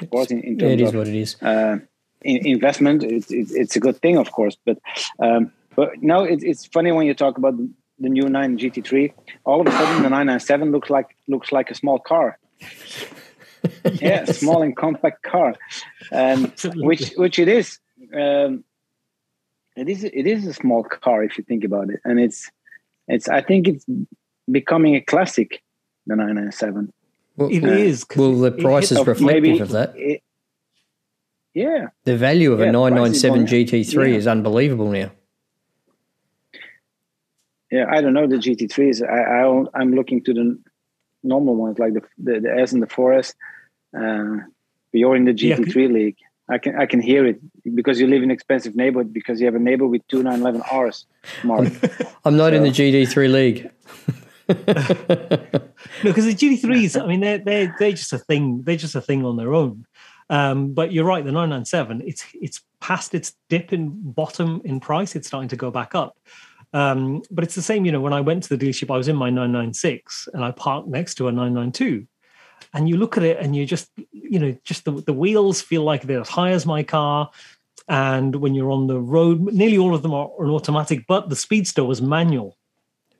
of course in, in terms is of what it is. uh, in, investment, it's it's it's a good thing, of course. But um, but no, it's it's funny when you talk about the, new nine GT3. All of a sudden, the 997 looks like looks like a small car. Yeah, small and compact car, um, which which it is. Um, it is it is a small car if you think about it, and it's it's I think it's becoming a classic. The 997. Well, it uh, is 'cause well, the it- it price is hits- So reflective of that. it- yeah, The value of a Yeah, price is 997 GT3 yeah. is unbelievable now. Yeah, I don't know the GT3s. I, I i'm looking to the normal ones like the the, the S and the 4S. Uh, but you're in the GT3 league. I can I can hear it because you live in an expensive neighborhood because you have a neighbor with two 911Rs. Mark. I'm not in the So- GT3 league. No, because the GT3s, I mean, they're they're they're just a thing. They're just a thing on their own. Um, but you're right. The 997, it's it's past its dip in bottom in price. It's starting to go back up. Um, but it's the same. You know, when I went to the dealership, I was in my 996 and I parked next to a 992. And you look at it, and you just, you know, just the, the wheels feel like they're as high as my car. And when you're on the road, nearly all of them are an automatic, but the Speedster was manual,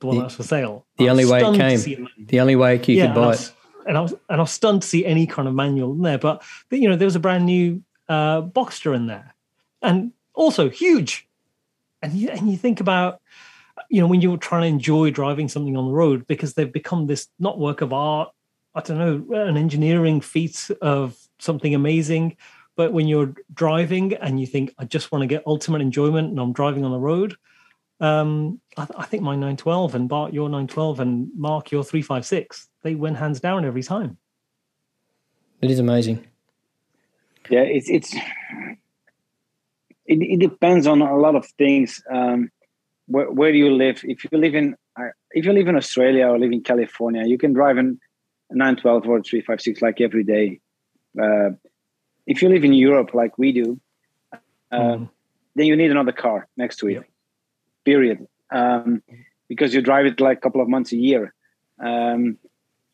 the one The- that was for sale. the only way it came. The only way you could and I buy it. was, and I was and I was stunned to see any kind of manual in there. But but, you know, there was a brand new uh, Boxster in there, and also huge. And you and you think about, you know, when you're trying to enjoy driving something on the road because they've become this not work of art. I don't know, an engineering feat of something amazing. But when you're driving and you think, I just want to get ultimate enjoyment and I'm driving on the road, um, I, th- I think my 912 and Bart, your 912 and Mark, your 356, they win hands down every time. It is amazing. Yeah, it's it's it, it depends on a lot of things. Um, where, where do you live? If you live in uh, if you live in Australia or live in California, you can drive in 912 or 356 like every day. Uh, if you live in Europe like we do, uh, mm. then you need another car next to it. Period. Um, because you drive it like a couple of months a year. Um,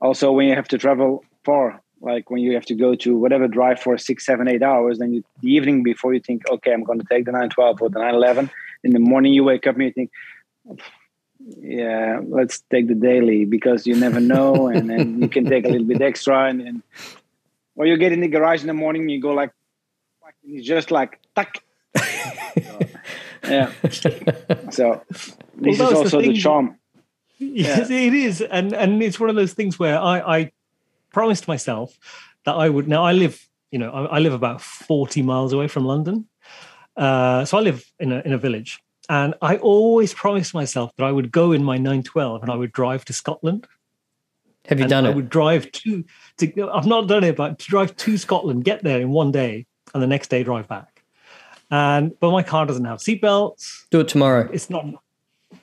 also, when you have to travel far, like when you have to go to whatever drive for six, seven, eight hours, then you, the evening before you think, okay, I'm going to take the 912 or the 911. In the morning, you wake up and you think, yeah, let's take the daily because you never know, and then you can take a little bit extra, and then, or you get in the garage in the morning, and you go like, and it's just like tuck. yeah. So this well, is also the, the charm. Yes, yeah. it is, and and it's one of those things where I I promised myself that I would. Now I live, you know, I, I live about forty miles away from London, uh, so I live in a in a village, and I always promised myself that I would go in my 912 and I would drive to Scotland. Have you done I it? I would drive to, to, I've not done it, but to drive to Scotland, get there in one day, and the next day drive back. And but my car doesn't have seatbelts. Do it tomorrow. It's not.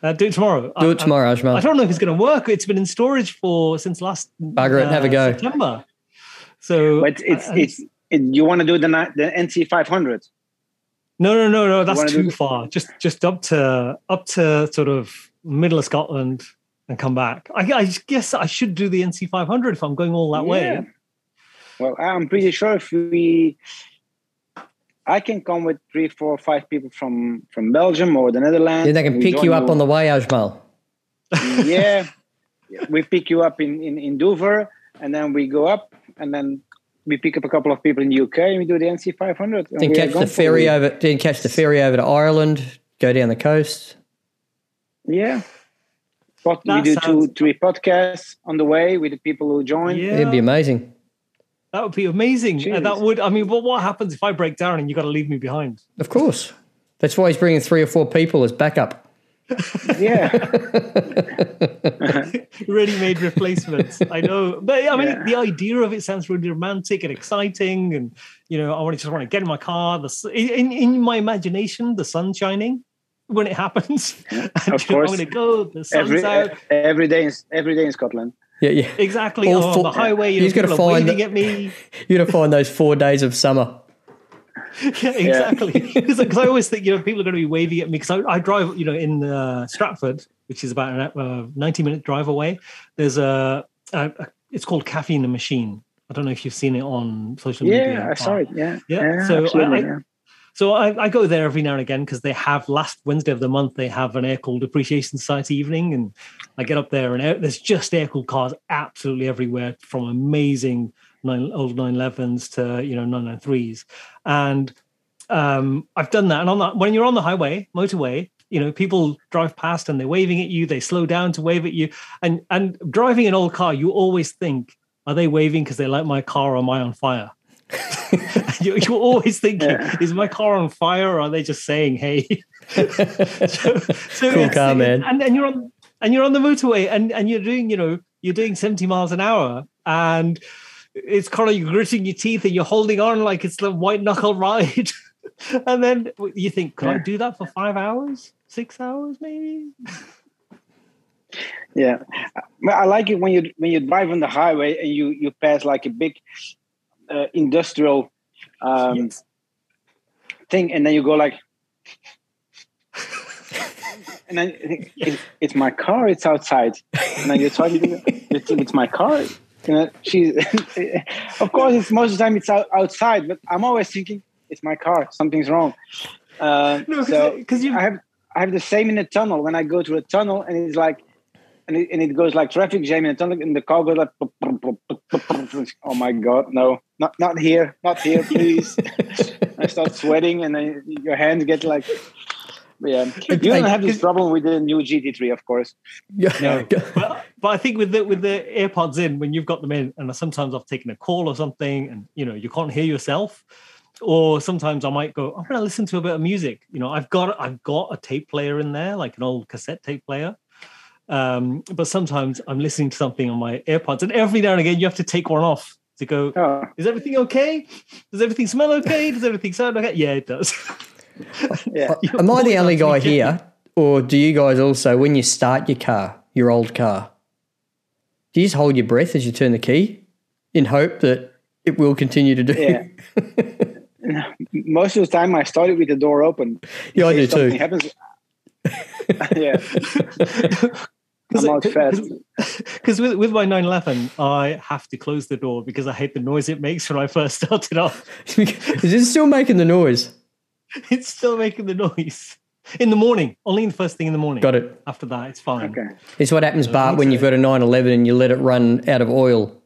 Uh, do it tomorrow. Do it tomorrow, Ajmal. I don't know if it's going to work. It's been in storage for since last Bugger it, uh, have a go. September. So, but it's uh, it's it, you want to do the the NC five hundred. No, no, no, no. That's too far. Just just up to up to sort of middle of Scotland and come back. I, I guess I should do the NC 500 if I'm going all that yeah. way. Well, I'm pretty sure if we, I can come with three, four, five people from from Belgium or the Netherlands. Then they can pick you up you. on the way, Ajmal. yeah, we pick you up in, in in Dover, and then we go up, and then we pick up a couple of people in the UK and we do the NC 500. Then catch the ferry over. Then catch the ferry over to Ireland. Go down the coast. Yeah. But we do two, three podcasts on the way with the people who join. Yeah. It'd be amazing. That would be amazing. And that would, I mean, what, what happens if I break down and you got to leave me behind? Of course. That's why he's bringing three or four people as backup. Yeah. Ready-made replacements. I know, but I mean, yeah. the idea of it sounds really romantic and exciting, and you know, I want to just want to get in my car. The in in my imagination, the sun shining when it happens. Yeah, of course, I'm going to go. The sun's every, out. Every day, in, every day in Scotland. Yeah, yeah, exactly. Oh, on the highway, you got to find waving at me. You got to find those four days of summer. yeah, exactly. Because yeah. I always think you know people are going to be waving at me because I, I, drive you know in uh, Stratford, which is about a uh, ninety minute drive away. There's a, a, a, it's called Caffeine and Machine. I don't know if you've seen it on social yeah, media. Yeah, I saw it. Yeah, yeah. so I, yeah. So I, I, go there every now and again because they have last Wednesday of the month they have an air cooled appreciation society evening, and I get up there and there's just air cooled cars absolutely everywhere from amazing nine, old 911s to you know 993s, and um, I've done that. And on that, when you're on the highway, motorway, you know, people drive past and they're waving at you. They slow down to wave at you. And and driving an old car, you always think, are they waving because they like my car or am I on fire? you, are always thinking, yeah. is my car on fire or are they just saying, hey? so, so cool car, man. And, and you're on and you're on the motorway and, and you're doing, you know, you're doing 70 miles an hour and it's kind of you gritting your teeth and you're holding on like it's the white knuckle ride. and then you think, could yeah. I do that for five hours, six hours, maybe? Yeah, I like it when you when you drive on the highway and you you pass like a big uh, industrial um, yes. thing, and then you go like, and then it, it's my car. It's outside, and then you're talking. You think it's my car you know, she's of course it's most of the time it's out, outside, but I'm always thinking it's my car. Something's wrong. Uh, no, so because you I have I have the same in the tunnel when I go to a tunnel and it's like and it, and it goes like traffic jam in the tunnel and the car goes like oh my god no not not here not here please I start sweating and then your hands get like yeah, you don't have this problem with the new GT3, of course. Yeah, no. but, but I think with the with the AirPods in, when you've got them in, and sometimes I've taken a call or something, and you know you can't hear yourself. or sometimes I might go, I'm going to listen to a bit of music. You know, I've got I've got a tape player in there, like an old cassette tape player. Um, but sometimes I'm listening to something on my AirPods, and every now and again you have to take one off to go. Oh, Is everything okay? Does everything smell okay? Does everything sound okay? Yeah, it does. yeah. Am I the only have to be guy here, or do you guys also, when you start your car, your old car, do you just hold your breath as you turn the key in hope that it will continue to do? Yeah. Most of the time, I started with the door open. Yeah, I do too. Happens. yeah, I'm out fast. Because with, with my 911, I have to close the door because I hate the noise it makes when I first started off. Is it still making the noise? It's still making the noise in the morning, only in the first thing in the morning. Got it. After that, it's fine. Okay. It's what happens, Bart, when you've got a 911 and you let it run out of oil.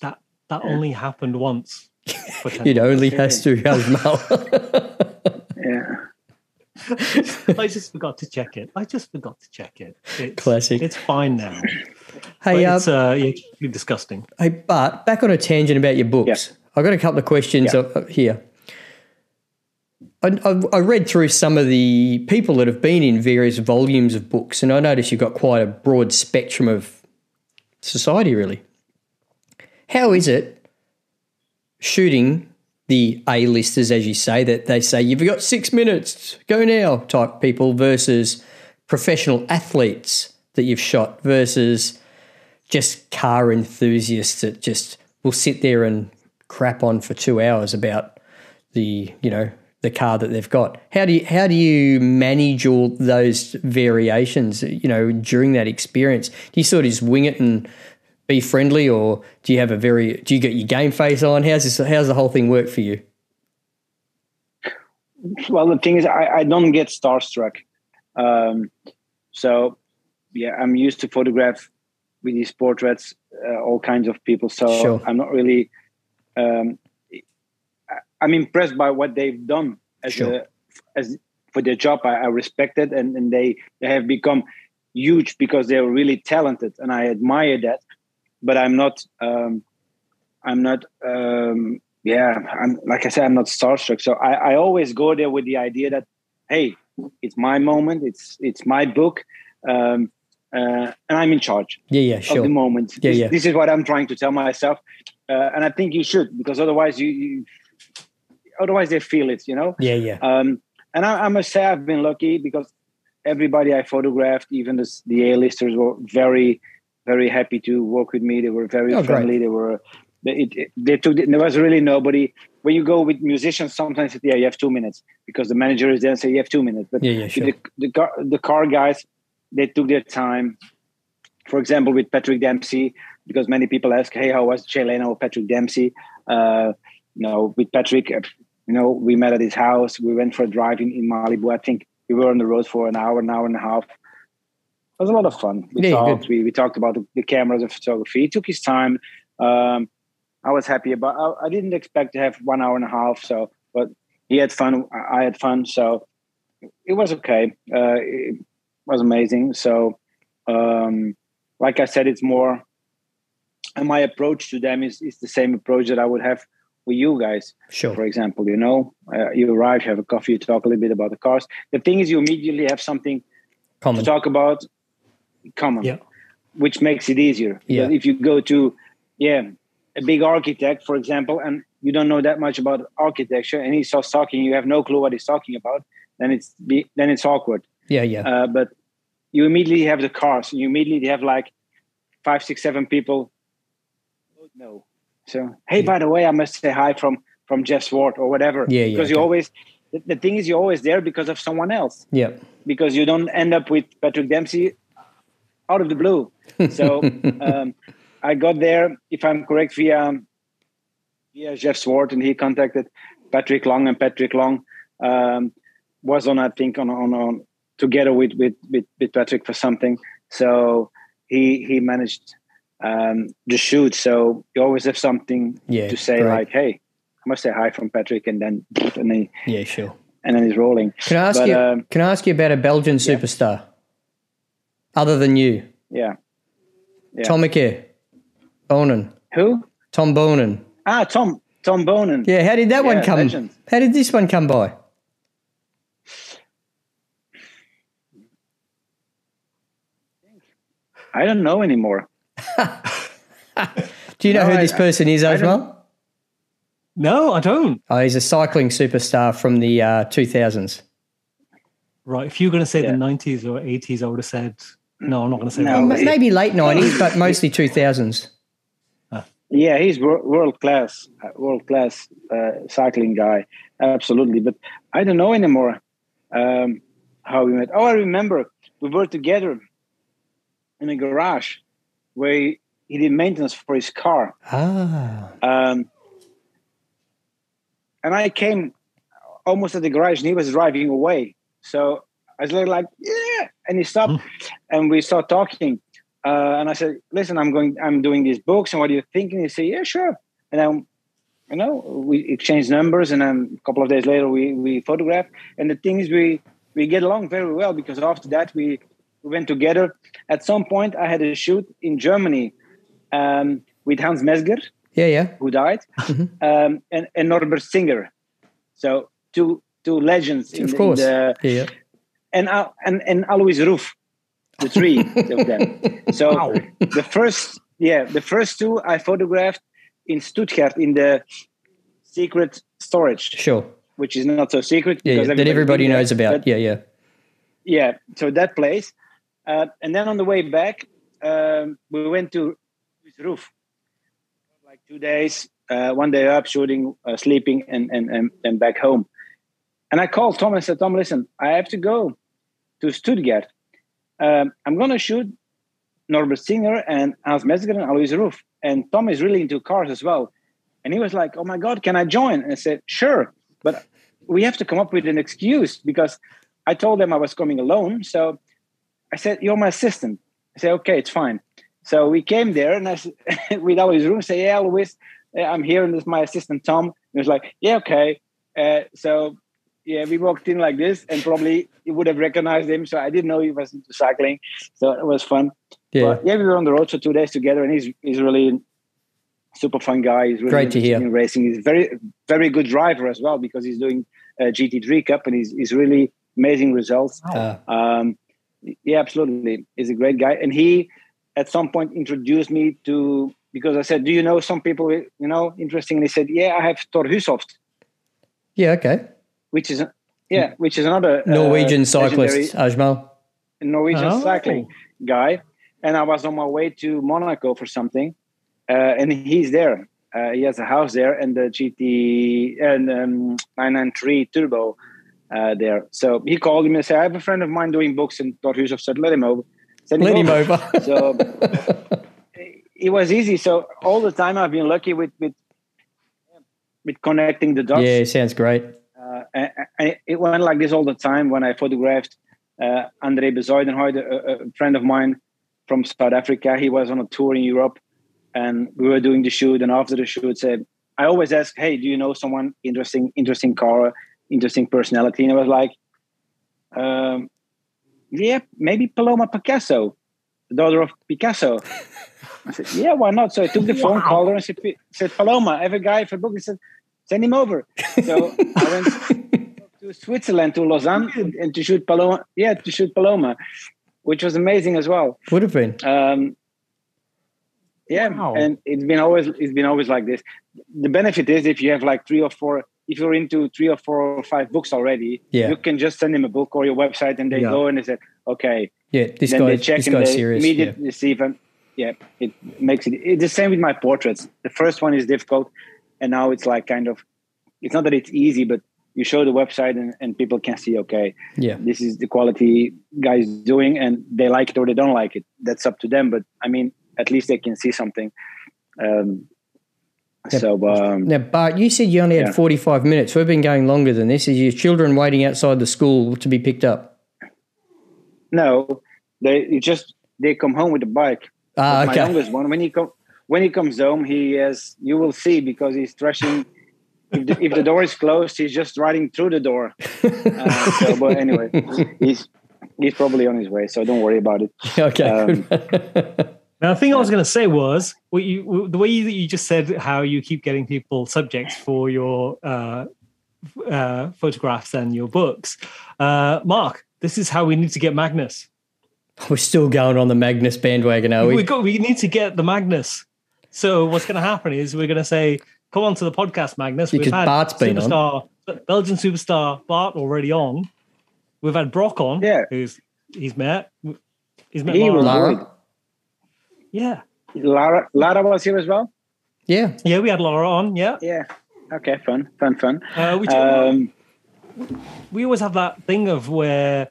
That that only happened once. It only has to, Ajmal. Yeah. I just forgot to check it. I just forgot to check it. It's, Classic. It's fine now. hey, But uh, it's uh, yeah, disgusting. hey, Bart, back on a tangent about your books. I've got a couple of questions Yeah. uh, here. I, I, read through some of the people that have been in various volumes of books, and I noticed you've got quite a broad spectrum of society, really. How is it shooting the A-listers, as you say, that they say, you've got six minutes, go now type people versus professional athletes that you've shot versus just car enthusiasts that just will sit there and crap on for two hours about the you know the car that they've got. How do you how do you manage all those variations? You know during that experience, do you sort of just wing it and be friendly, or do you have a very do you get your game face on? How's this? How's the whole thing work for you? Well, the thing is, I, I don't get starstruck. Um, so, yeah, I'm used to photograph with these portraits, uh, all kinds of people. So Sure. I'm not really. Um, I'm impressed by what they've done as Sure. a as for their job. I, I respect it, and and they they have become huge because they're really talented, and I admire that. But I'm not. Um, I'm not. Um, yeah, I'm like I said, I'm not starstruck. So I, I always go there with the idea that, hey, it's my moment. It's it's my book, um, uh, and I'm in charge Yeah, yeah, of the moment. Yeah, this, yeah. this is what I'm trying to tell myself, uh, and I think you should because otherwise you, you otherwise they feel it, you know. Yeah, yeah, Um, and I, I must say I've been lucky because everybody I photographed, even the, the A-listers, were very, very happy to work with me. They were very Oh, great. friendly. They were, they, it, it- they took. There was really nobody. When you go with musicians, sometimes yeah, you have two minutes because the manager is there and say you have two minutes. But yeah, yeah, sure. the, the car the car guys they took their time for example with patrick dempsey because many people ask hey how was Jay Leno or patrick dempsey uh you know with patrick uh, you know we met at his house. We went for a drive in, in malibu. I think we were on the road for an hour an hour and a half. It was a lot of fun. We Yeah, talked we, we talked about the, the cameras and photography. He took his time. Um i was happy about I, I didn't expect to have one hour and a half so but he had fun i had fun so it was okay. Uh, it was amazing. So, um, like I said, it's more, and my approach to them is, is the same approach that I would have with you guys. Sure. For example, you know, uh, you arrive, you have a coffee, you talk a little bit about the cars. The thing is, you immediately have something to talk about common, Yeah. which makes it easier. Yeah. But if you go to, yeah, a big architect, for example, and you don't know that much about architecture, and he starts talking, you have no clue what he's talking about, then it's be, then it's awkward. Yeah, yeah, Uh, but you immediately have the cars, and you immediately have like five, six, seven people. know. So hey, Yeah. by the way, I must say hi from from Jeff Zwart or whatever. Yeah, yeah, Because you okay. always the, the thing is you're always there because of someone else. yeah. Because you don't end up with Patrick Dempsey out of the blue. So um, I got there, if I'm correct, via via Jeff Zwart, and he contacted Patrick Long, and Patrick Long um, was on, I think, on on, on together with, with with with Patrick for something. So he he managed um, the shoot. So you always have something Yeah, to say, great. like, "Hey, I must say hi from Patrick," and then and then yeah, sure. and then he's rolling. Can I ask But, you? um, can I ask you about a Belgian superstar, other than you, Yeah. Yeah. Tommeke Boonen, Who? Tom Boonen? Ah, Tom. Tom Boonen. Yeah, how did that one come? legend. How did this one come by? I don't know anymore. Do you know No, who I- this person is, I don't- No, I don't. Oh, he's a cycling superstar from the uh, 2000s. Right. If you were going to say Yeah. the 90s or 80s, I would have said, no, I'm not going to say No, that. But- maybe late 90s, but mostly 2000s. Yeah, he's world class, uh, world class uh, cycling guy. Absolutely, but I don't know anymore um, how we met. Oh, I remember we were together in a garage where he, he did maintenance for his car, Ah, um, and I came almost at the garage, and he was driving away. So I was like, "Yeah," and he stopped, and we started talking. Uh, and I said, "Listen, I'm going. I'm doing these books, and what are you thinking?" He said, "Yeah, sure." And then, you know, we exchanged numbers, and then a couple of days later, we we photographed. And the thing is, we we get along very well because after that, we we went together. At some point, I had a shoot in Germany um, with Hans Mezger, yeah, yeah. who died, Mhm. um, and and Norbert Singer. So two two legends in, Of the- in course. the Yeah, yeah. and Al- and and Alois Ruf, the three of them. So Wow. the first, yeah, the first two I photographed in Stuttgart in the secret storage, Sure. which is not so secret Yeah, yeah. that everybody been there. knows about. But, yeah, yeah. yeah, so that place, uh, and then on the way back, um, we went to Alois Ruf, like two days, uh, one day up shooting, uh, sleeping, and and and and back home. And I called Tom and said, Tom, listen, I have to go to Stuttgart. Um, I'm going to shoot Norbert Singer and Hans Mezger and Alois Ruf. And Tom is really into cars as well. And he was like, oh my God, can I join? And I said, sure. But we have to come up with an excuse because I told them I was coming alone. So I said, you're my assistant. I said, okay, it's fine. So we came there and I said, with Alois Ruf, say, yeah, Alois, uh, I'm here and this is my assistant, Tom. He was like, yeah, okay. Uh, so yeah, we walked in like this, and probably you would have recognized him. So I didn't know he was into cycling, so it was fun. Yeah. But yeah, we were on the road for two days together, and he's he's really super fun guy. He's really Great to hear. in racing. He's very very good driver as well because he's doing a GT3 Cup, and he's he's really amazing results. Ah, Um, yeah, absolutely, he's a great guy, and he at some point introduced me to because I said, "Do you know some people you know interestingly said, "Yeah, I have Thor Hushovd, yeah, okay. which is yeah, which is another uh, Norwegian legendary- cyclist, Ajmal. Norwegian Oh. cycling guy, and I was on my way to Monaco for something, uh, and he's there. Uh, he has a house there, and the GT and um, 993 Turbo uh, there. So he called him and said, "I have a friend of mine doing books," and Thor Hushovd said, "Let him over." Send Let him over. over. So it was easy. So all the time I've been lucky with with with connecting the dots. yeah, sounds great. Uh, and, and it went like this all the time when I photographed uh, Andre Bezuidenhout, a, a friend of mine from South Africa. He was on a tour in Europe and we were doing the shoot. And after the shoot, said, I always ask, Hey, do you know someone interesting, interesting car, interesting personality? And I was like, um, Yeah, maybe Paloma Picasso, the daughter of Picasso. I said, Yeah, why not? So I took the phone, Wow. called her, and said, said Paloma, I have a guy for a book. He said, Send him over. So I went to Switzerland, to Lausanne, and, and to shoot Paloma. Yeah, to shoot Paloma, which was amazing as well. Would have been. Um, yeah, Wow. and it's been always it's been always like this. The benefit is if you have like three or four, if you're into three or four or five books already, Yeah. you can just send them a book or your website, and they Yeah. go and they say, okay, Yeah, this then guy, they check this and guy's they serious. Yeah. immediately see if I'm, yeah, it makes it. It's the same with my portraits. The first one is difficult, and now it's like kind of, it's not that it's easy, but you show the website and, and people can see, okay, yeah, this is the quality guys doing, and they like it or they don't like it. That's up to them. But I mean, at least they can see something. Um. So um, Now, Bart, you said you only had Yeah. 45 minutes. We've been going longer than this. Is your children waiting outside the school to be picked up? no, they just they come home with the bike. Ah, my youngest one when he come when he comes home he has you will see because he's thrashing if the, if the door is closed he's just riding through the door uh, so, but anyway he's he's probably on his way so don't worry about it okay. um, good. Now, the thing I was going to say was what you, the way you, you just said how you keep getting people subjects for your uh, uh, photographs and your books. Uh, Mark, this is how we need to get Magnus. We're still going on the Magnus bandwagon, are we? We, got, we need to get the Magnus. So what's going to happen is we're going to say, come on to the podcast, Magnus. Because Bart's been on. superstar, Belgian superstar Bart already on. We've had Brock on, Yeah. who's he's met. He's met He Laura. was Lara? Yeah, Lara, Lara was here as well. Yeah. yeah, we had Laura on. Yeah, Yeah. Okay. Fun. Fun. Fun. uh, we Um, we always have that thing of where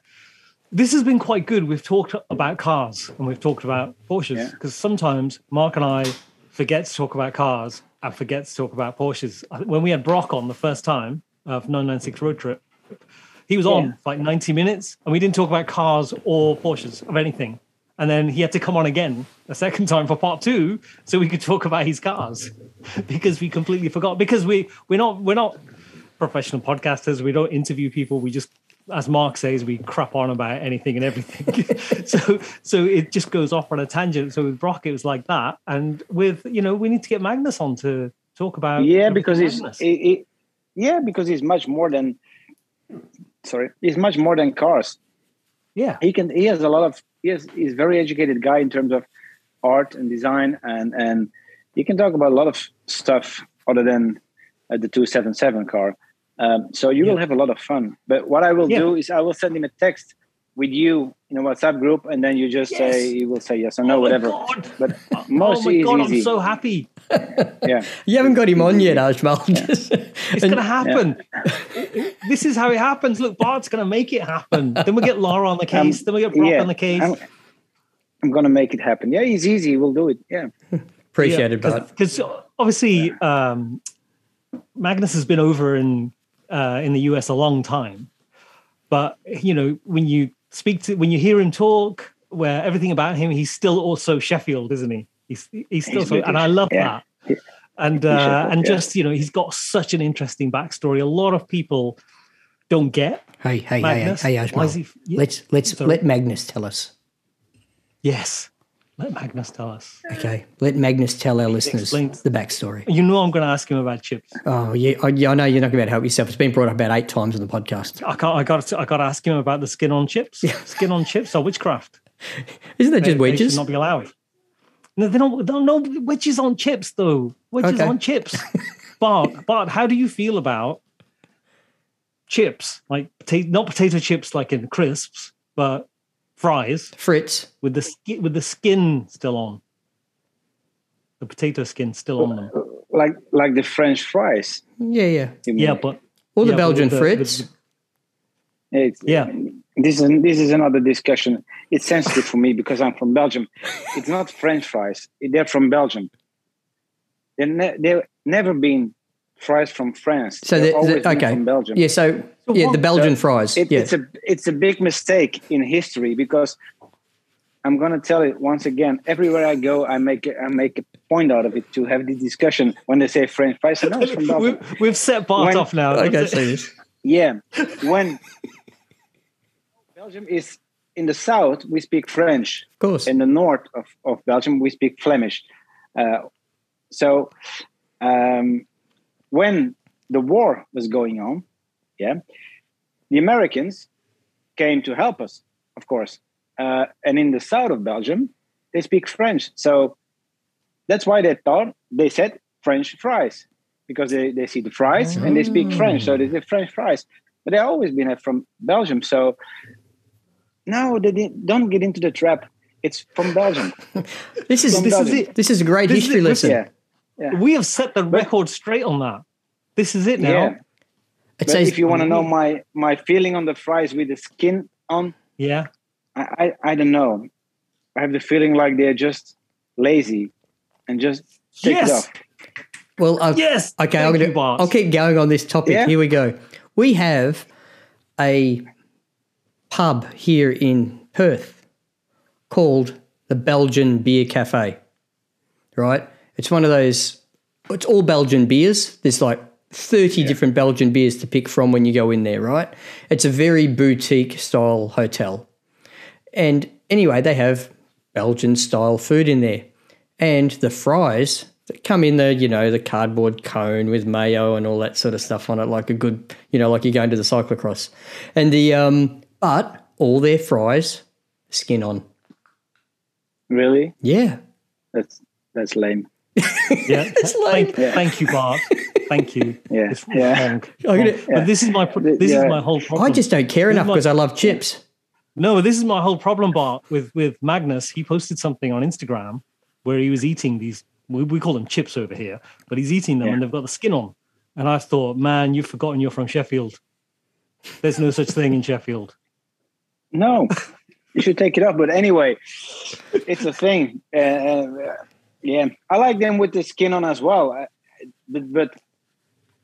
this has been quite good. We've talked about cars and we've talked about Porsches Yeah. because sometimes Mark and I forget to talk about cars and forget to talk about Porsches. When we had Brock on the first time of 996 Road Trip, he was on Yeah. for like 90 minutes and we didn't talk about cars or Porsches of anything. And then he had to come on again a second time for part two so we could talk about his cars because we completely forgot because we we're not we're not professional podcasters. We don't interview people. We just, as Mark says, we crap on about anything and everything. so, so it just goes off on a tangent. So with Brock, it was like that, and with you know, we need to get Magnus on to talk about. yeah, because it's he, he- yeah because it's much more than sorry it's much more than cars. yeah, He can he has a lot of has, he's a very educated guy in terms of art and design and and he can talk about a lot of stuff other than uh, the 277 car. Um, so you will have a lot of fun. But what I will Yeah. do is I will send him a text with you in a WhatsApp group, and then you just Yes. say he will say yes or no, Oh my whatever. But Oh mostly my is god, easy. I'm so happy. Yeah. You haven't got him on yet, Ajmal. Just- It's going to happen. this is how it happens. Look, Bart's going to make it happen. Then we get Laura on the Um, case. then we get Brock yeah, on the case. I'm, I'm gonna make it happen. Yeah, he's easy. We'll do it. Yeah. Appreciate it, but because obviously um, Magnus has been over in uh, in the US a long time, but you know when you speak to when you hear him talk, where everything about him, he's still also Sheffield, isn't he? He's he's still He's so, and I love yeah. that. And uh, and just you know he's got such an interesting backstory. A lot of people don't get hey, hey, hey, Magnus. hey, Why is he- yeah, Let's let's sorry. let Magnus tell us. yes. Let Magnus tell us. Okay, let Magnus tell our listeners Explain. the backstory. You know I'm going to ask him about chips. Oh yeah, I, yeah, I know you're not going to help yourself. It's been brought up about eight times on the podcast. I got I got to, I got to ask him about the skin on chips. Skin on chips or witchcraft. Isn't that They- just they wedges? should not be allowed. No, they don't. Don't no wedges on chips though. Wedges Okay. on chips. Bart, Bart, how do you feel about chips? Like pota- not potato chips, like in crisps, but fries Fritz. with the skin with the skin still on. The potato skin still on them. Like like the French fries. Yeah, yeah. Yeah, mean. but Or the yeah, Belgian with the- Fritz. with Yeah. This is this is another discussion. It's sensitive for me because I'm from Belgium. It's not French fries. They're from Belgium. They're ne- they've never been fries from France. So They've the, always the, okay, from Belgium. yeah. So, So yeah, what- the Belgian So fries. It, yeah, It's a it's a big mistake in history because I'm going to tell it once again. Everywhere I go, I make a, I make a point out of it to have this discussion when they say French fries. I know it's from Belgium. we've, we've set Bart When- off now. okay, That's see it. this. Yeah, when Belgium is in the south, we speak French. Of course. In the north of, of Belgium, we speak Flemish. Uh, so um, when the war was going on, yeah, the Americans came to help us, of course. Uh, and in the south of Belgium, they speak French. So that's why they thought they said French fries because they, they see the fries and they speak French. So they say French fries. But they always been from Belgium. So no, they didn't, don't get into the trap. It's from Belgium. This is From this is it. This is a great This history lesson. Yeah. We have set the record straight on that. This is it now. Yeah. It But says if you want to know my my feeling on the fries with the skin on, Yeah. I, I, I don't know. I have the feeling like they're just lazy and just take it Yes. off. well. I, Yes. Okay, Thank I'm you, gonna. Bart. I'll keep going on this topic. Yeah. Here we go. We have a pub here in Perth called the Belgian Beer Cafe. Right? It's one of those. It's all Belgian beers. There's like thirty different Belgian beers to pick from when you go in there. Right? It's a very boutique style hotel. And anyway, they have Belgian style food in there. And the fries that come in the, you know, the cardboard cone with mayo and all that sort of stuff on it, like a good, you know, like you're going to the cyclocross. And the, um, but all their fries, skin on. Really? Yeah. That's that's lame. Yeah, like- thank, thank you, Bart. Thank you. Yeah, It's yeah. wrong. Gonna- Wrong. But this is my this Yeah. is my whole problem. I just don't care This enough because I love chips. No, but this is my whole problem, Bart, with with Magnus. He posted something on Instagram where he was eating these. We, we call them chips over here, but he's eating them Yeah. and they've got the skin on. And I thought, man, you've forgotten you're from Sheffield. There's no such thing in Sheffield. No, you should take it off. But anyway, it's a thing. Uh, uh, yeah, I like them with the skin on as well. Uh, But, but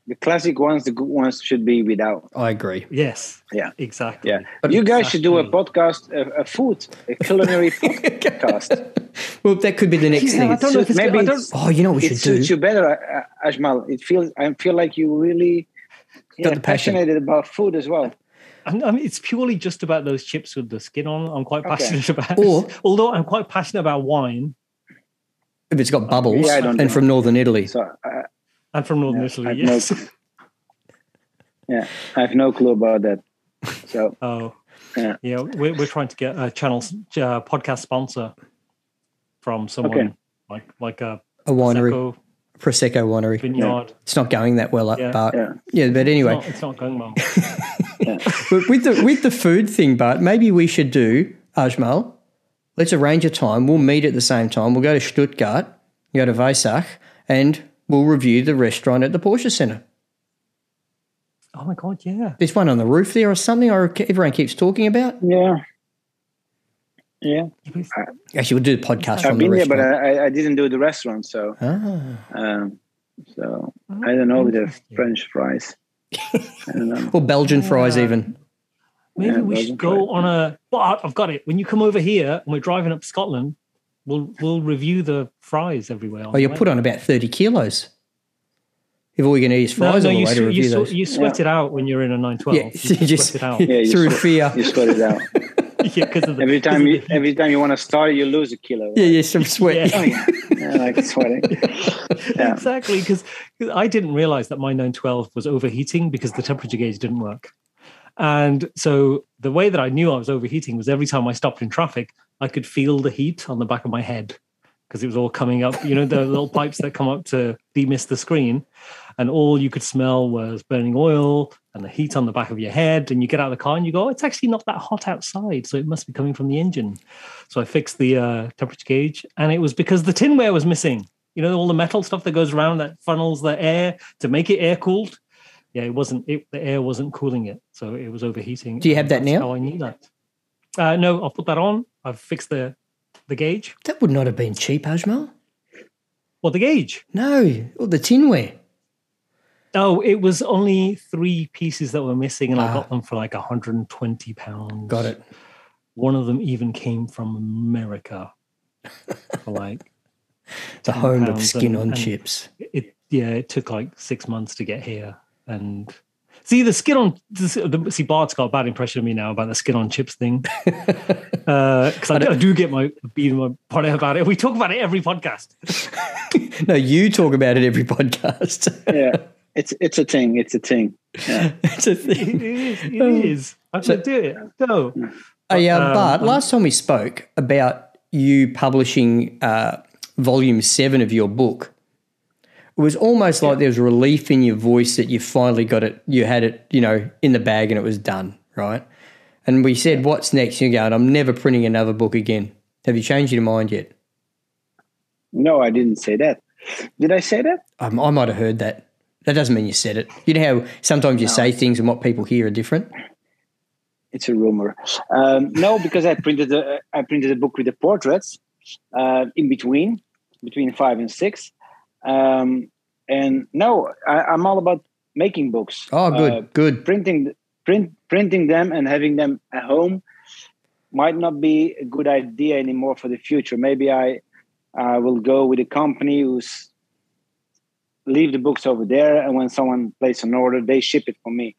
the classic ones, the good ones, should be without. I agree. Yes. Yeah. Exactly. Yeah, But you guys should do a podcast, a, a food, a culinary podcast. Well, that could be the next Yeah, thing. I don't know if it's Maybe I don't, it's- Oh, you know what we it should do? suits you better, uh, Ajmal. It feels I feel like you really Got yeah, the passion. passionate about food as well. I I mean, it's purely just about those chips with the skin on. I'm quite Okay. passionate about. Or- although I'm quite passionate about wine. If it's got bubbles Yeah, I don't and know. from northern Italy. So uh, I'm from Northern Yeah, Italy. I've no- Yes. yeah, I have no clue about that. So Oh, Yeah. yeah. We're, we're trying to get a channel uh, podcast sponsor from someone Okay. like like a A winery, Prosecco Prosecco winery. vineyard. It's not going that well up, Yeah. but Yeah. yeah. But anyway, No, it's not going well. but with the with the food thing, but maybe we should do Ajmal. Let's arrange a time. We'll meet at the same time. We'll go to Stuttgart, go to Weissach, and we'll review the restaurant at the Porsche Center. Oh my god, yeah. There's one on the roof there or something. Or everyone keeps talking about. yeah, yeah. Actually, we'll do the podcast I've from the been there, but. I, I- I didn't do the restaurant. So ah. um, so I don't know with the French fries. I don't know. Or Belgian uh, fries, even. Maybe Yeah, we Belgian should go on a. But I've got it. When you come over here and we're driving up Scotland, we'll we'll review the fries everywhere. Oh, you're put on about 30 kilos. If all you're going to eat is fries no, all the you, way to swe- you, review those. you sweat it out when you're in a 912. yeah, you you sweat it out. Yeah, through sweat- fear. You sweat it out. yeah, because of the Every time you the- every time you want to start, you lose a kilo. Yeah, yeah, some sweat. Oh yeah, yeah like sweating. Yeah. exactly because I didn't realize that my 912 was overheating because the temperature gauge didn't work. And so the way that I knew I was overheating was every time I stopped in traffic, I could feel the heat on the back of my head because it was all coming up, you know, the little pipes that come up to demist the screen. And all you could smell was burning oil and the heat on the back of your head. And you get out of the car and you go, oh, it's actually not that hot outside. So it must be coming from the engine. So I fixed the uh, temperature gauge and it was because the tinware was missing. You know, all the metal stuff that goes around that funnels the air to make it air cooled. Yeah, it wasn't, it, the air wasn't cooling it. So it was overheating. Do you have that now? How I knew that. Uh, no, I'll put that on. I've fixed the the gauge. That would not have been cheap, Ajmal. Well, the gauge. No, or the tinware. Oh, it was only three pieces that were missing, and I Ah. got them for like 120 pounds. Got it. One of them even came from America for like The 10 home of skin and- on and chips. it. Yeah, it took like six months to get here, and see the skin on. The, see, Bart's got a bad impression of me now about the skin on chips thing because I, do- I do get my being my body about it. We talk about it every podcast. No, you talk about it every podcast. Yeah, it's it's a thing. It's a thing. Yeah. it's a It thing. is. It is. I'm So- gonna do it. No. Hey, uh, Um, Bart, um, last time we spoke about you publishing uh, volume seven of your book, it was almost like there was relief in your voice that you finally got it, you had it, you know, in the bag and it was done, right? And we said, what's next? You're going, I'm never printing another book again. Have you changed your mind yet? No, I didn't say that. Did I say that? Um, I might have heard that. That doesn't mean you said it. You know how sometimes you say things and what people hear are different? It's a rumor. Um, no, because I printed the I printed a book with the portraits uh, in between, between five and six. Um, and no, I, I'm all about making books. Oh, good, Uh, good. printing print printing them and having them at home might not be a good idea anymore for the future. Maybe I I will go with a company who's leave the books over there, and when someone places an order, they ship it for me.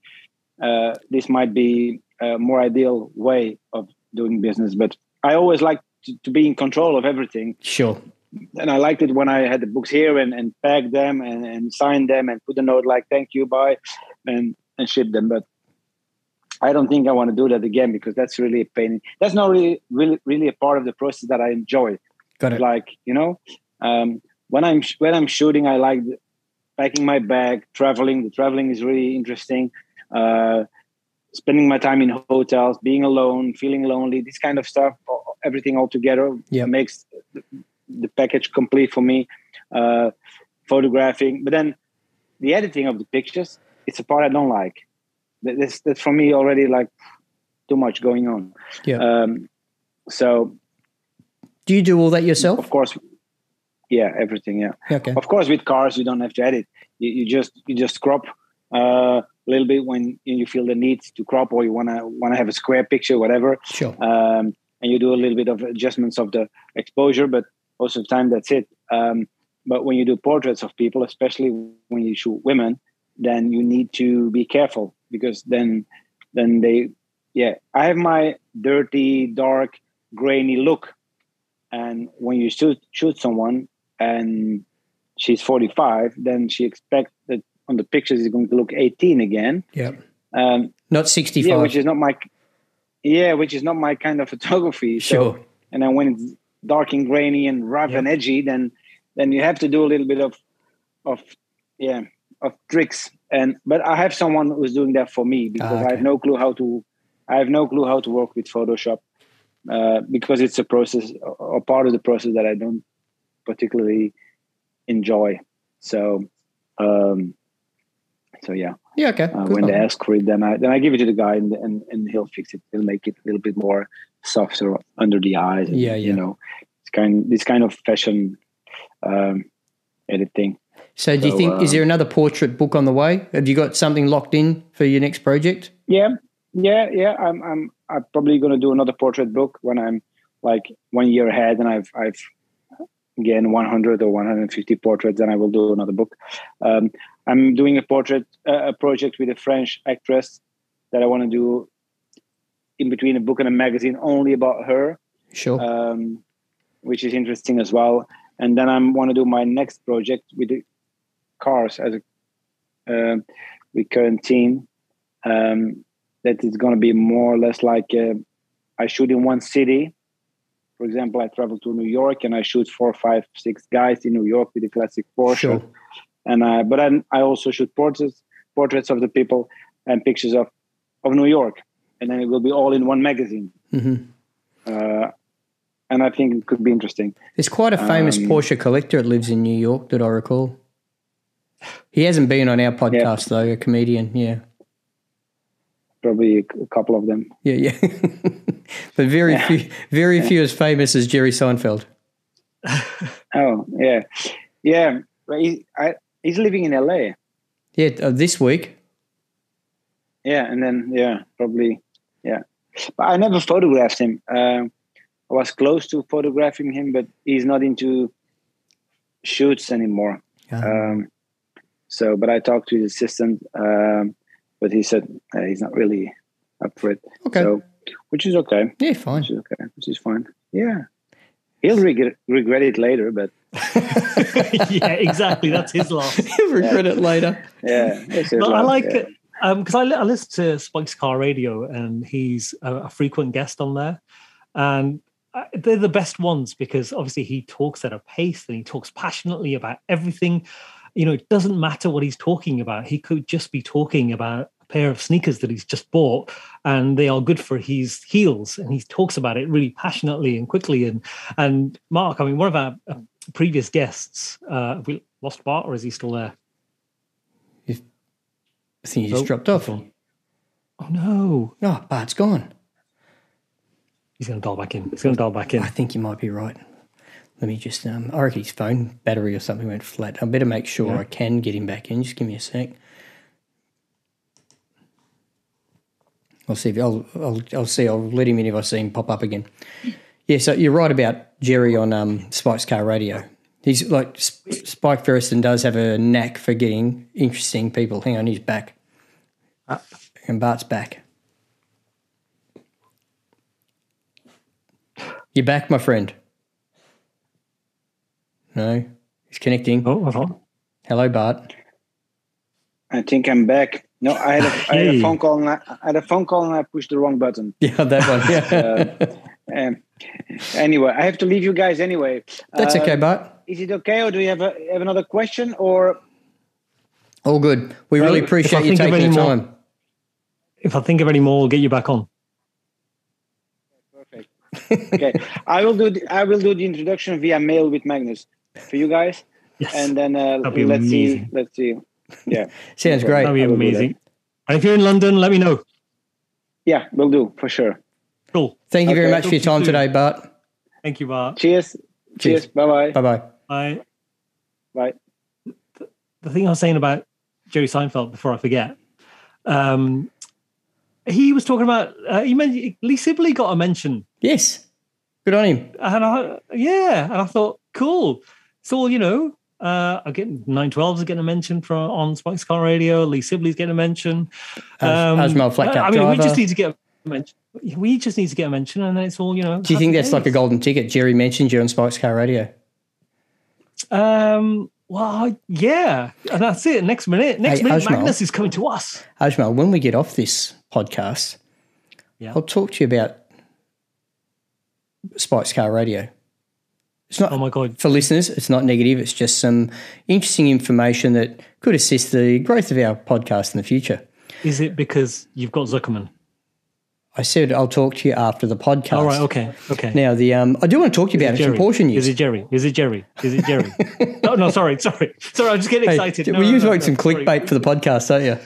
Uh, this might be a more ideal way of doing business, but I always like to, to be in control of everything. Sure. And I liked it when I had the books here and, and packed them and, and signed them and put a note like "Thank you, bye," and and ship them. But I don't think I want to do that again because that's really a pain. That's not really really really a part of the process that I enjoy. Got it. Like you know, um, when I'm when I'm shooting, I like packing my bag, traveling. The traveling is really interesting. Uh, spending my time in hotels, being alone, feeling lonely, this kind of stuff, everything all together Yeah. makes the, package complete for me. Uh, photographing, but then the editing of the pictures, it's a part I don't like. That- That's that's for me already like too much going on. Yeah. Um, so Do you do all that yourself? of course, yeah, everything, yeah. Okay. Of course, with cars, you don't have to edit. You, you just you just crop uh, a little bit when you feel the need to crop, or you wanna wanna have a square picture, whatever. Sure. Um, and you do a little bit of adjustments of the exposure, but most of the time that's it. Um, but when you do portraits of people, especially when you shoot women, then you need to be careful because then then they yeah i have my dirty dark grainy look and when you shoot shoot someone and she's 45 then she expects that on the pictures is going to look 18 again Yeah. um Not 65. yeah which is not my yeah which is not my kind of photography so sure. and then when it's dark and grainy and rough and edgy then then you have to do a little bit of of yeah of tricks and but i have someone who's doing that for me because Ah, i have no clue how to i have no clue how to work with photoshop uh, because it's a process or part of the process that i don't particularly enjoy so um so yeah Yeah, okay. uh, when they ask for it, then I then I give it to the guy and and, and he'll fix it. He'll make it a little bit more softer under the eyes. and, Yeah, yeah. You know, it's kind this kind of fashion um, editing. So, do you so, think, is um, there another portrait book on the way? Have you got something locked in for your next project? Yeah, yeah, yeah. I'm I'm I'm probably going to do another portrait book when I'm like one year ahead, and I've I've again 100 or 150 portraits, and I will do another book. Um, I'm doing a portrait uh, a project with a French actress that I want to do in between a book and a magazine only about her, Sure. um, which is interesting as well. And then I want to do my next project with the cars as a uh, with current team. Um, that is going to be more or less like uh, I shoot in one city. For example, I travel to New York and I shoot four, five, six guys in New York with a classic Porsche sure. and I but I, I also shoot portraits portraits of the people and pictures of of New York, and then it will be all in one magazine. hmm Uh, and I think it could be interesting. There's quite a famous Um, Porsche collector that lives in New York that I recall. He hasn't been on our podcast, though, a comedian. Yeah. Probably a, a couple of them. Yeah, yeah. but very few, very few as famous as Jerry Seinfeld. Oh yeah, yeah. But he, I, he's living in LA. Yeah, uh, this week. Yeah, and then yeah, probably yeah. But I never photographed him. Um, I was close to photographing him, but he's not into shoots anymore. Uh, Um, so, but I talked to his assistant, um, but he said uh, he's not really up for it. okay. So, which is okay. yeah, fine. Which is okay. Which is fine. Yeah, he'll regret regret it later, but yeah, exactly. That's his loss. He'll regret it later. yeah. it's his But I like yeah. it because I, li- I listen to Spike's Car Radio and he's a, a frequent guest on there, and uh, they're the best ones because obviously he talks at a pace and he talks passionately about everything. You know, it doesn't matter what he's talking about. He could just be talking about a pair of sneakers that he's just bought and they are good for his heels and he talks about it really passionately and quickly and and mark i mean one of our uh, previous guests uh have we lost bart or is he still there I think he just Oh, dropped off. oh no Oh, Bart's gone. he's going to dial back in he's going to dial back in I think you might be right. Let me just, um, I reckon his phone battery or something went flat. I better make sure Yeah. I can get him back in. Just give me a sec. I'll see if I'll, I'll, I'll see. I'll let him in if I see him pop up again. Yeah, so you're right about Jerry on um, Spike's car radio. He's like Sp- Spike Feresten does have a knack for getting interesting people. Hang on, he's back, and Bart's back. You're back, my friend? No, he's connecting. Oh, hold on. Hello, Bart. I think I'm back. No, I had a, I had a phone call and I, I had a phone call and I pushed the wrong button. Yeah, that one. Yeah, Um, anyway, I have to leave you guys anyway. that's Uh, okay, Bart. Is it okay, or do you have a, have another question? Or All good. We really appreciate you taking any the more- time. If I think of any more, we'll get you back on. perfect. Okay, I will do the, I will do the introduction via mail with Magnus for you guys, Yes. and then uh, be let's see. Let's see. Yeah, Sounds Okay. great. That'd be I will do that. amazing. And if you're in London, let me know. yeah, we'll do for sure. Cool. Thank you very Okay. much for your time to you today, Bart. Thank you, Bart. Cheers. Cheers. Cheers. Bye bye. Bye bye. Bye. Bye. the thing I was saying about Jerry Seinfeld before I forget, um, he was talking about uh, he mentioned Lee Sibley got a mention, Yes. Good on him. and I yeah, and I thought cool. So you know, uh, I get nine twelves are getting a mention from on Spike's Car Radio. Lee Sibley's getting a mention. Um, As- Flat Cap I mean, we just need to get a mention. We just need to get a mention, and then it's all you know. Do you think that's like a golden ticket? Jerry mentioned you on Spike's Car Radio. Um. Well, yeah, and that's it. Next minute, next Hey, minute, Ajmal. Magnus is coming to us. Ajmal, when we get off this podcast, Yeah. I'll talk to you about Spike's Car Radio. It's not Oh my god, for listeners, it's not negative. It's just some interesting information that could assist the growth of our podcast in the future. is it because you've got Zuckerman? I said I'll talk to you after the podcast. All right, okay, okay. Now, the um, I do want to talk to you about some Jerry. portion Is it Jerry? Is it Jerry? Is it Jerry? no, no, sorry, sorry, sorry. I'm just getting Hey, excited. No, well, no, you no, no, some sorry. clickbait for the podcast, don't you?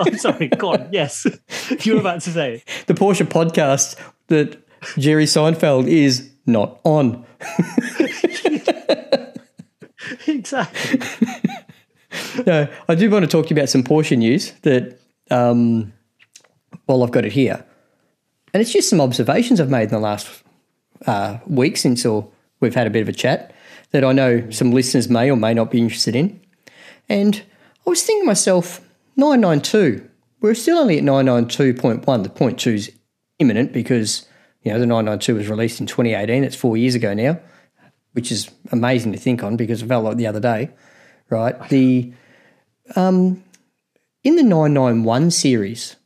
I'm sorry. Go on. Yes, you were about to say. The Porsche podcast that Jerry Seinfeld is not on. exactly. No, I do want to talk to you about some Porsche news that, um, well, I've got it here. And it's just some observations I've made in the last uh, week since or we've had a bit of a chat that I know some listeners may or may not be interested in. And I was thinking to myself, 992, we're still only at 992.1. The point two is imminent because, you know, the 992 was released in 2018. It's four years ago now, which is amazing to think on because it felt like the other day, right? The um, in the 991 series,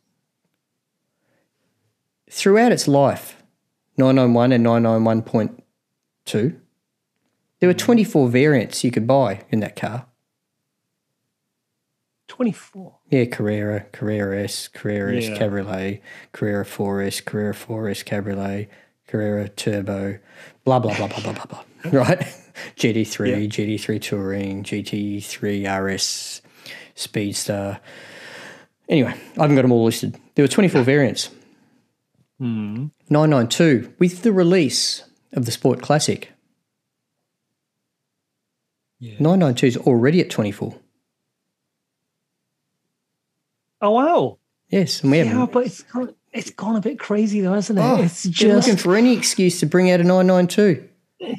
throughout its life, 991 and 991.2, there were 24 variants you could buy in that car. Twenty-four. Yeah, Carrera, Carrera S, Carrera S Yeah. Cabriolet, Carrera 4S, Carrera 4S Cabriolet, Carrera Turbo, blah, blah, blah, blah, blah, blah, blah. Right? GT3, GT3 Touring, GT3 RS, Speedster. Anyway, I haven't got them all listed. There were 24 variants. Hmm. 992, with the release of the Sport Classic, Yeah. 992 is already at 24. Oh wow. Yes, and we Yeah, haven't. but it's gone, it's gone a bit crazy though, hasn't it? Oh, it's just looking for any excuse to bring out a 992.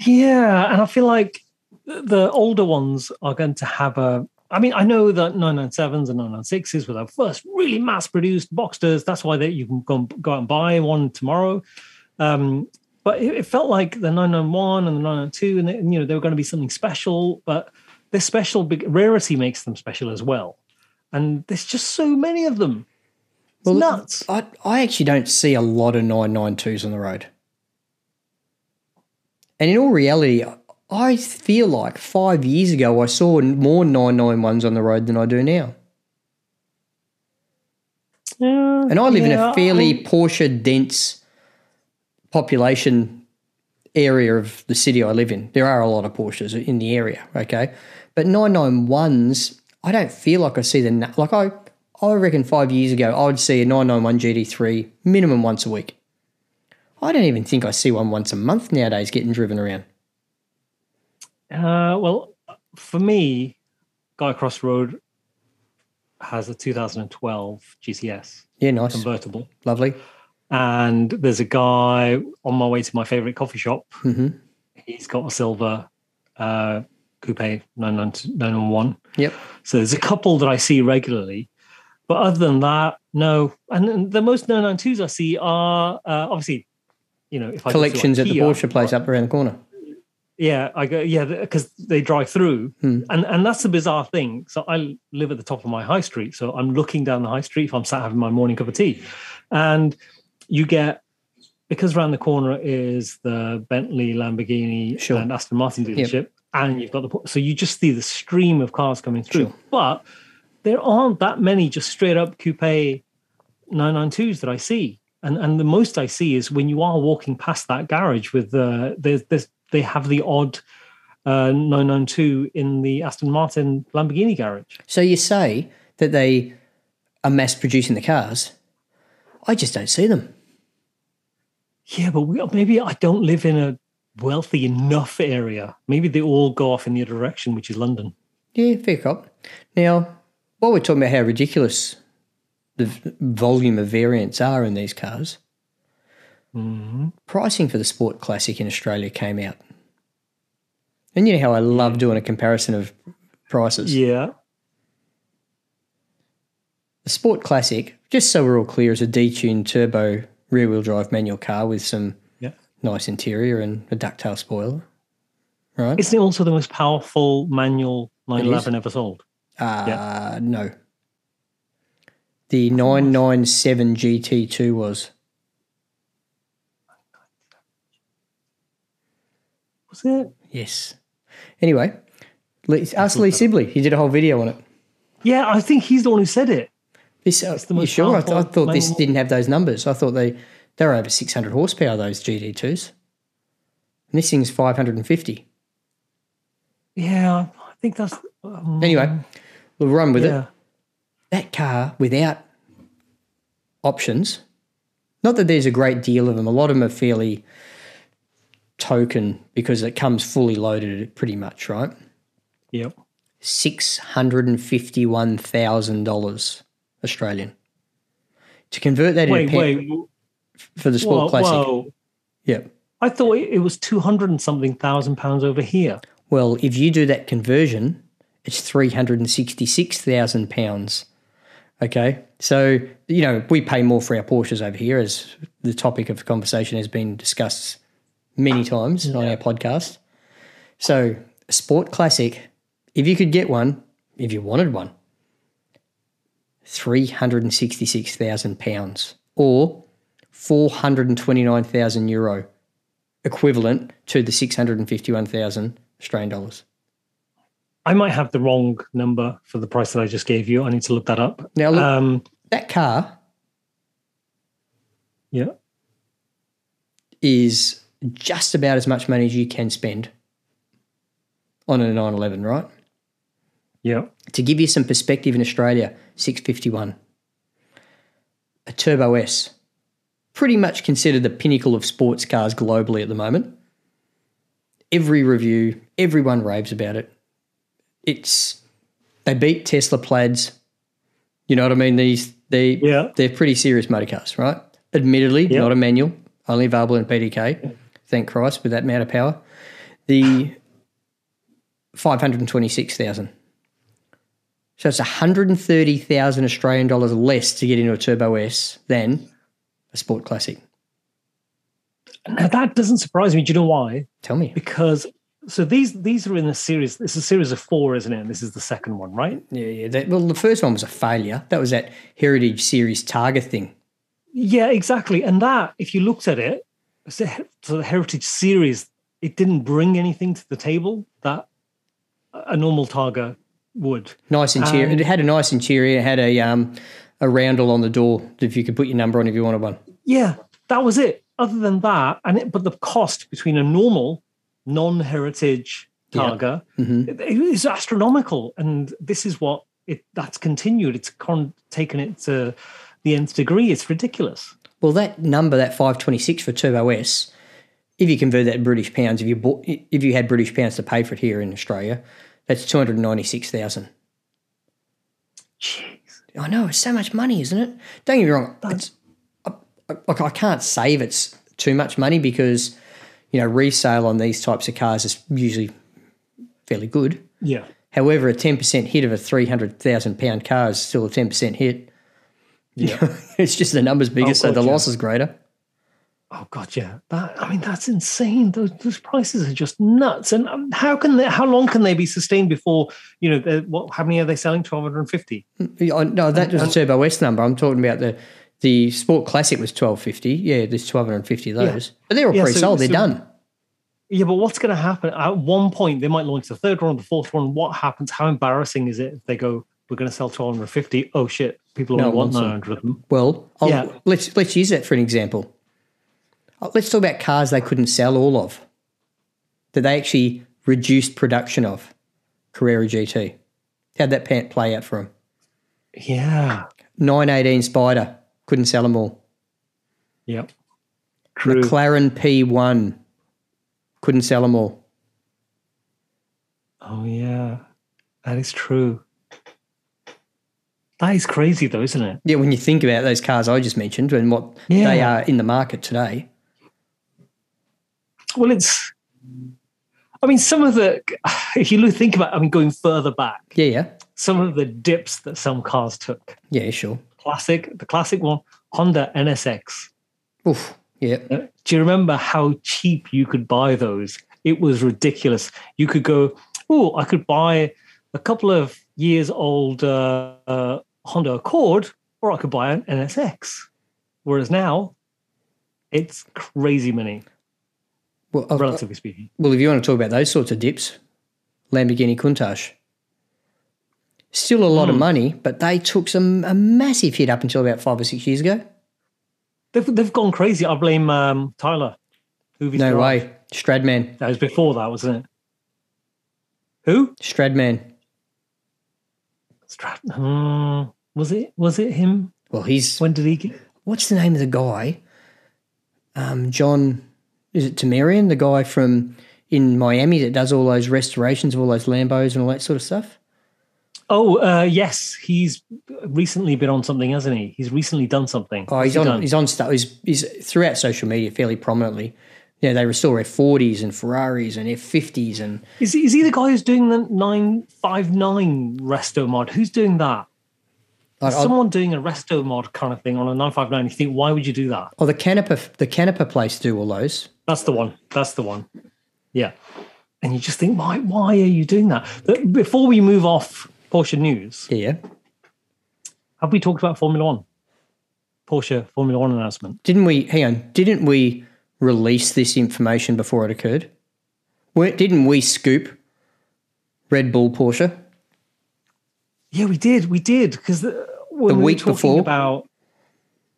Yeah, and I feel like the older ones are going to have a. I mean, I know that 997s and 996s were the first really mass-produced Boxsters. That's why they, you can go, go out and buy one tomorrow. Um, but it, it felt like the 991 and the 992, and they, you know they were going to be something special. But this special rarity makes them special as well. And there's just so many of them. It's nuts. I, I actually don't see a lot of 992s on the road. And in all reality, I feel like five years ago I saw more 991s on the road than I do now. Yeah, And I live in a fairly I- Porsche dense population area of the city I live in. There are a lot of Porsches in the area, okay? But 991s, I don't feel like I see the na- like I I reckon 5 years ago I would see a 991 GT3 minimum once a week. I don't even think I see one once a month nowadays getting driven around. Uh, well, for me, Guy Cross Road has a 2012 GCS Yeah, nice. convertible, Lovely. and there's a guy on my way to my favorite coffee shop. Mhm. He's got a silver uh, coupe 991. Yep. So there's a couple that I see regularly, but other than that, no. And, the most 992s I see are uh, obviously you know, if I Collections at the Porsche place up around the corner. Yeah, I go. Yeah, because they drive through, Hmm. and and that's the bizarre thing. So I live at the top of my high street, so I'm looking down the high street if I'm sat having my morning cup of tea, and you get because around the corner is the Bentley, Lamborghini, Sure. and Aston Martin dealership, and you've got the so you just see the stream of cars coming through, Sure. but there aren't that many just straight up coupe 992s that I see. And and the most I see is when you are walking past that garage with the there's there's they have the odd uh 992 in the Aston Martin Lamborghini garage. So you say that they are mass producing the cars. I just don't see them. Yeah, but we, maybe I don't live in a wealthy enough area. Maybe they all go off in the other direction, which is London. Yeah, fair cop. Now, while we're talking about how ridiculous the volume of variants are in these cars, Mhm. pricing for the Sport Classic in Australia came out. And you know how I love doing a comparison of prices. Yeah. The Sport Classic, just so we're all clear, is a detuned turbo rear wheel drive manual car with some. Nice interior and a ductile spoiler. Right? Isn't it also the most powerful manual 911 ever sold? Uh, no. The 997 GT2 was. Was it? Yes. Anyway, Lee, ask Lee Sibley. He did a whole video on it. Yeah, I think he's the one who said it. This, uh, the most you sure? I, th- I thought this didn't have those numbers. I thought they they were over 600 horsepower, those GT2s. And this thing's 550. Yeah, I think that's. Um, Anyway, we'll run with it. that car without options, not that there's a great deal of them, a lot of them are fairly token because it comes fully loaded pretty much, right? Yep. $651,000 Australian. To convert that Wait, into wait. For the Sport Whoa, Classic. whoa. Yep. I thought it was 200 and something thousand pounds over here. Well, if you do that conversion, it's three hundred and sixty-six thousand pounds. Okay, so you know we pay more for our Porsches over here, as the topic of conversation has been discussed many times on our podcast. So, Sport Classic, if you could get one, if you wanted one, three hundred and sixty-six thousand pounds, or four hundred and twenty-nine thousand euro, equivalent to the six hundred and fifty-one thousand Australian dollars. I might have the wrong number for the price that I just gave you. I need to look that up. Now, look, Um, that car yeah. is just about as much money as you can spend on a 911, right? Yeah. To give you some perspective in Australia, 651. A Turbo S, pretty much considered the pinnacle of sports cars globally at the moment. Every review, everyone raves about it. It's they beat Tesla plaids. You know what I mean? These they Yeah. they're pretty serious motor cars, right? Admittedly, Yep. not a manual, only available in PDK. Thank Christ with that amount of power. The five hundred and twenty-six thousand. So it's 130,000 Australian dollars less to get into a Turbo S than a Sport Classic. Now that doesn't surprise me. Do you know why? Tell me. Because so these these are in a series. This is a series of four, isn't it? And this is the second one, right? Yeah, yeah. That, well, the first one was a failure. That was that Heritage Series Targa thing. Yeah, exactly. And that, if you looked at it, so the Heritage series, it didn't bring anything to the table that a normal Targa would. Nice interior. Um, it had a nice interior. It had a um, a roundel on the door if you could put your number on if you wanted one. Yeah, that was it. Other than that, and it, but the cost between a normal non-heritage Yeah. Targa Mhm. it- it is astronomical, and this is what it that's continued. It's con- taken it to the nth degree. It's ridiculous. Well, that number, that 526 for Turbo S, if you convert that in British pounds, if you bought, if you had British pounds to pay for it here in Australia, that's 296,000. Jeez. I know it's so much money, isn't it? Don't get me wrong. It's I, I, like I can't save it's too much money because you know resale on these types of cars is usually fairly good. Yeah. However, a ten percent hit of a three hundred thousand pound car is still a ten percent hit. Yeah. it's just the numbers bigger, Oh, so the yeah. loss is greater. Oh god, yeah. That I mean, that's insane. Those those prices are just nuts. And um, how can they? How long can they be sustained before you know? What? How many are they selling? Twelve hundred and fifty. Oh, no, that was a and- Turbo S number. I'm talking about the the Sport Classic was twelve fifty. Yeah, there's twelve hundred and fifty of Yeah. those, but they're all Yeah, pre-sold. they're so- done. Yeah, but what's going to happen? At one point, they might launch the third one, the fourth one. What happens? How embarrassing is it if they go, "We're going to sell twelve hundred fifty? Oh shit! People only want nine hundred of them. Well, I'll, Yeah. let's let's use that for an example. Uh, Let's talk about cars they couldn't sell all of that they actually reduced production of. Carrera GT. How'd that pant play out for them? Yeah. 918 Spider couldn't sell them all. Yep. True. McLaren P1 couldn't sell them all. oh yeah, that is true. That is crazy, though, isn't it? Yeah, when you think about those cars I just mentioned and what they are in the market today. Well, it's. I mean, some of the. If you think about, I mean, going further back, Yeah, yeah. some of the dips that some cars took. Yeah, sure. Classic, the classic one, Honda NSX. Oof. Yeah. Uh, Do you remember how cheap you could buy those? It was ridiculous. You could go, oh, I could buy a couple of years old uh, uh, Honda Accord, or I could buy an NSX. Whereas now, it's crazy money, Well, I've- relatively speaking. Well, if you want to talk about those sorts of dips, Lamborghini Countach. Still a lot of Hmm. money, but they took some a massive hit up until about five or six years ago. They've, they've gone crazy. I blame um, Tyler. Hoovie's No way. Stradman. That was before that, wasn't it? Who? Stradman. Stradman. Hmm, was it? Was it him? Well, he's When did he get? what's the name of the guy? Um, John is it Tamarian, the guy from in Miami that does all those restorations of all those Lambos and all that sort of stuff? Oh, uh, yes. He's recently been on something, hasn't he? He's recently done something. Oh, he's he on. done? He's on stuff. He's, he's throughout social media fairly prominently. Yeah, they restore F40s and Ferraris and F50s and Is, he- is he the guy who's doing the 959 resto mod? Who's doing that? I, I, Someone doing a resto mod kind of thing on a 959. You think, why would you do that? oh, the Canepa, the Canepa place do all those. That's the one. That's the one. Yeah. And you just think, why, why are you doing that? But before we move off Porsche news, Yeah. have we talked about Formula One? Porsche Formula One announcement. Didn't we? Hang on. Didn't we release this information before it occurred? Were- Didn't we scoop Red Bull Porsche? Yeah, we did. We did because The we were week talking before? about,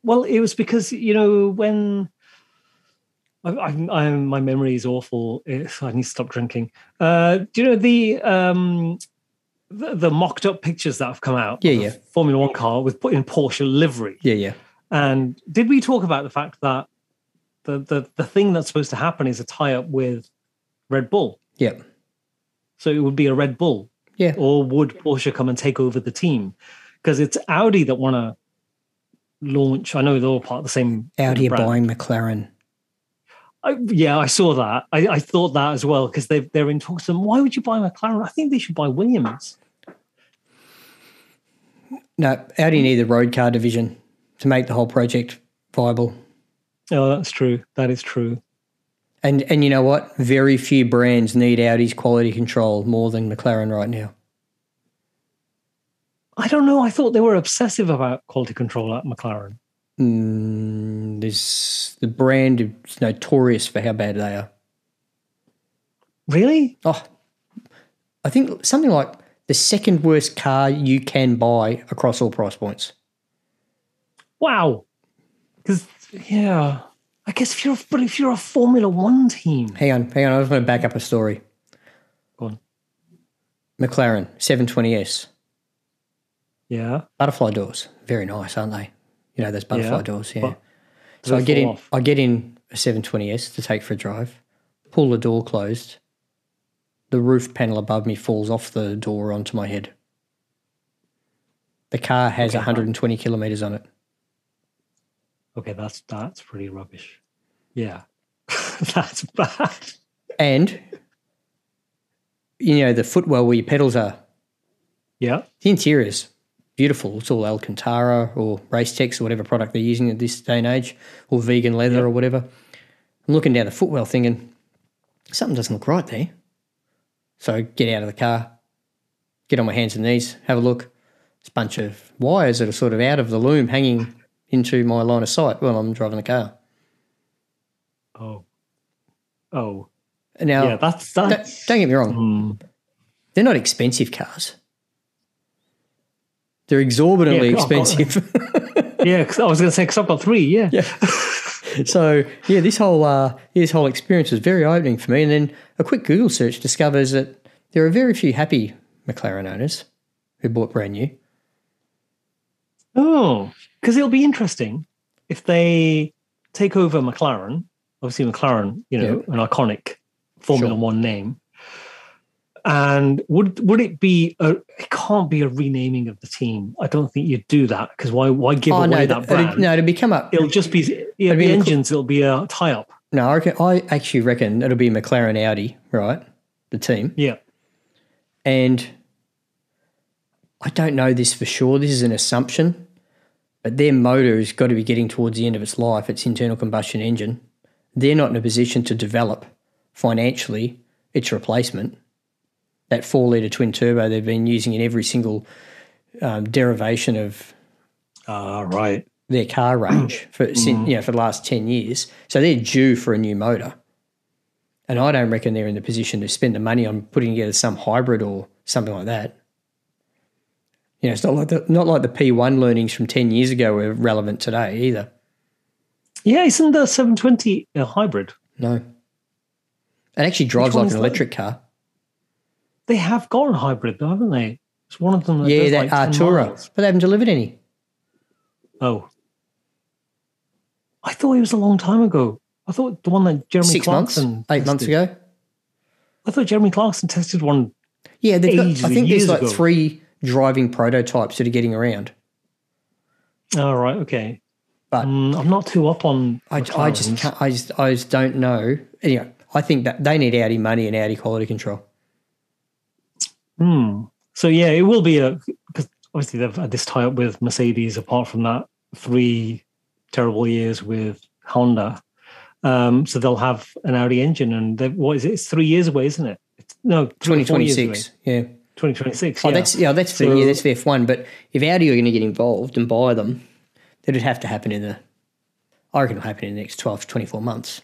well, it was because you know when I, I, my memory is awful. It's, I need to stop drinking. Uh, do you know the um the, the mocked up pictures that have come out? Yeah, yeah. Formula One car with put in Porsche livery. Yeah, yeah. And did we talk about the fact that the the the thing that's supposed to happen is a tie up with Red Bull? Yeah. So it would be a Red Bull. Yeah. Or would Porsche come and take over the team? Because it's Audi that want to launch. I know they're all part of the same Audi are brand. buying McLaren. I, yeah, I saw that. I, I thought that as well because they they're in talks. them. Why would you buy McLaren? I think they should buy Williams. No, Audi need the road car division to make the whole project viable. Oh, that's true. That is true. And and you know what? Very few brands need Audi's quality control more than McLaren right now. I don't know. I thought they were obsessive about quality control at McLaren. Mm, there's the brand is notorious for how bad they are. Really? Oh, I think something like the second worst car you can buy across all price points. Wow. Because yeah, I guess if you're but if you're a Formula One team, Hang on, hang on. I just want to back up a story. Go on. McLaren 720S yeah, butterfly doors, very nice, aren't they? You know those butterfly Yeah, doors, yeah. but so I get in, off? I get in a 720S to take for a drive. Pull the door closed. The roof panel above me falls off the door onto my head. The car has Okay, 120 kilometers on it. okay, that's that's pretty rubbish. Yeah, that's bad. And you know the footwell where your pedals are. Yeah, The interior's beautiful. It's all Alcantara or Racetex or whatever product they're using at this day and age, or vegan leather or whatever. I'm looking down the footwell thinking, something doesn't look right there. So get out of the car, get on my hands and knees, have a look. It's a bunch of wires that are sort of out of the loom hanging into my line of sight while I'm driving the car. Oh. Oh. Now, yeah, that's don't, don't get me wrong, Hmm. they're not expensive cars. They're exorbitantly Yeah, expensive. yeah, I was going to say because I've got three. Yeah. Yeah. so yeah, this whole uh, this whole experience was very opening for me. And then a quick Google search discovers that there are very few happy McLaren owners who bought brand new. Oh, because it'll be interesting if they take over McLaren. Obviously, McLaren, you know, an iconic Formula Sure. One name. And would would it be a? It can't be a renaming of the team. I don't think you'd do that because why? Why give oh away no, that brand? it'd, no, to become a It'll just be yeah, the be engines. It'll be a tie up. no. I, reckon, I actually reckon it'll be McLaren Audi, right? The team, Yeah. and I don't know this for sure. This is an assumption, but their motor has got to be getting towards the end of its life. Its internal combustion engine. They're not in a position to develop financially its replacement. That four litre twin turbo they've been using in every single um, derivation of Ah, right. their car range for sin you know for the last ten years. So they're due for a new motor, and I don't reckon they're in the position to spend the money on putting together some hybrid or something like that. You know, it's not like the not like the P one learnings from ten years ago were relevant today either. Yeah, isn't the 720 a hybrid? No, it actually drives like an that? electric car. They have got a hybrid, though, haven't they? It's one of them. That yeah, that like 10 Artura, but they haven't delivered any. Oh, I thought it was a long time ago. I thought the one that Jeremy Six months, Clarkson eight months tested- ago. I thought Jeremy Clarkson tested one. Yeah, they've got. I think there's like ago. three driving prototypes that are getting around. All right, okay. But- Mm, I'm not too up on. I, I just can't, I just I just don't know. Anyway, I think that they need Audi money and Audi quality control. Hmm. So yeah, it will be a because obviously they've had this tie up with Mercedes. Apart from that, three terrible years with Honda. Um, so they'll have an Audi engine, and what is it? It's three years away, isn't it? It's, no, Twenty twenty six. Yeah. 2026. Oh, yeah. that's yeah, that's for So- yeah, that's for F one. But if Audi are going to get involved and buy them, that'd have to happen in the. I reckon it'll happen in the next 12 to 24 months.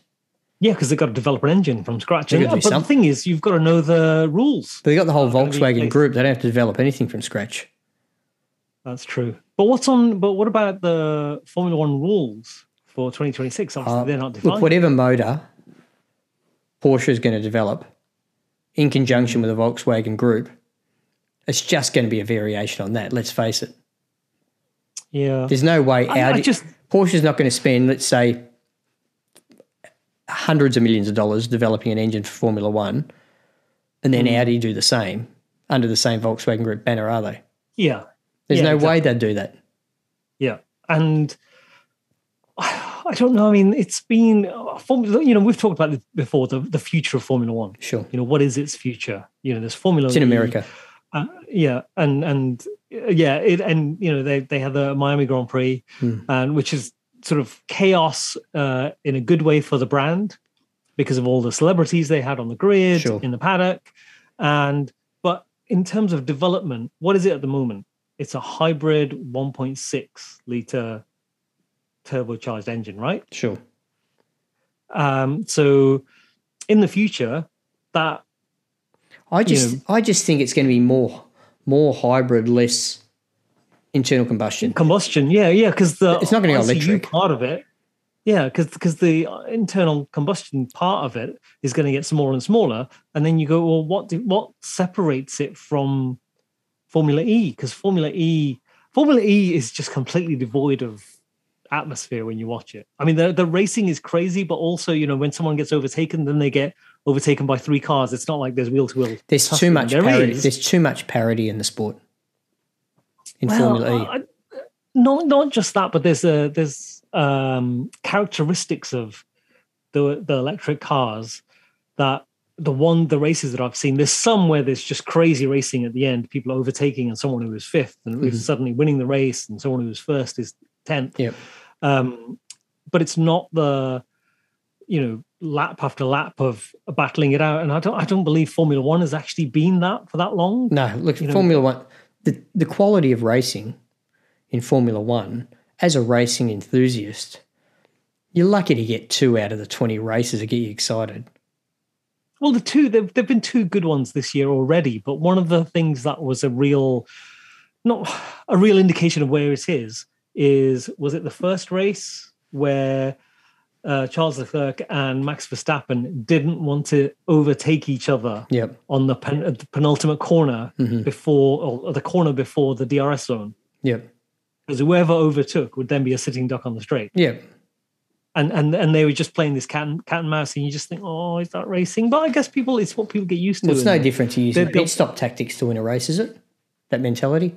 Yeah, because they've got to develop an engine from scratch. They've And, got to do but the thing is, you've got to know the rules. But they got the whole Volkswagen group. They don't have to develop anything from scratch. That's true. But what's on? But what about the Formula One rules for 2026? Obviously, Uh, they're not defined. Look, whatever motor Porsche is going to develop in conjunction with the Volkswagen group, it's just going to be a variation on that. Let's face it. yeah, There's no way I, I Audi. just Porsche's not going to spend, let's say, hundreds of millions of dollars developing an engine for Formula One, and then Hmm. Audi do the same under the same Volkswagen Group banner, are they? yeah, There's Yeah, no way they'd do that. yeah, and I don't know. I mean, it's been You know, we've talked about it before the the future of Formula One. Sure. You know, what is its future? You know, there's Formula. It's in America. Uh, yeah, and and yeah, it, and you know they they had the Miami Grand Prix, Hmm. and which is sort of chaos uh, in a good way for the brand because of all the celebrities they had on the grid Sure. in the paddock, and but in terms of development, what is it at the moment? It's a hybrid 1.6 liter turbocharged engine, right? Sure. Um, so in the future, that I just know- I just think it's going to be more more hybrid, less internal combustion. combustion yeah yeah because the It's not gonna go ICU electric. part of it yeah because because the internal combustion part of it is going to get smaller and smaller and then you go well what do, what separates it from formula e because formula e formula e is just completely devoid of atmosphere when you watch it i mean the, the racing is crazy but also you know when someone gets overtaken then they get overtaken by three cars it's not like there's wheel to wheel There's too much There is. There's too much parody in the sport. In Well, Formula E. I- not not just that, but there's a there's um, characteristics of the the electric cars that the one the races that I've seen, there's some where there's just crazy racing at the end, people overtaking and someone who was fifth and Mhm. suddenly winning the race, and someone who was first is tenth. Yep. Um, but it's not the you know lap after lap of battling it out, and I don't I don't believe Formula One has actually been that for that long. No, look, You know- Formula One, the, the quality of racing in Formula One, as a racing enthusiast, you're lucky to get two out of the 20 races that get you excited. Well, the two there've there've been two good ones this year already, but one of the things that was a real, not a real indication of where it is, is was it the first race where uh, Charles Leclerc and Max Verstappen didn't want to overtake each other Yep. on the, pen, the penultimate corner hmm before, or the corner before the DRS zone, Yep. because whoever overtook would then be a sitting duck on the straight. Yep. and and and they were just playing this cat and, cat and mouse, and you just think, oh, is that racing? But I guess people, it's what people get used to. Well, it's no and- different to using pit stop tactics to win a race, is it? That mentality?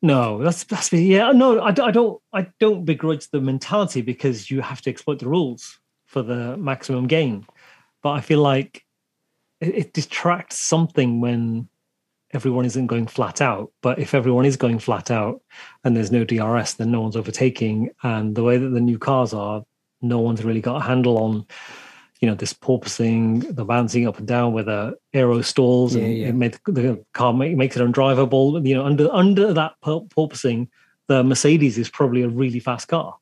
No, that's that's yeah. No, I, don't- I don't. I don't begrudge the mentality because you have to exploit the rules for the maximum gain. But I feel like it, it detracts something when everyone isn't going flat out. But if everyone is going flat out and there's no DRS, then no one's overtaking. And the way that the new cars are, no one's really got a handle on. You know this porpoising, the bouncing up and down with the aero stalls, and Yeah, yeah. it made the car make, makes it undrivable. You know, under under that porpoising, the Mercedes is probably a really fast car,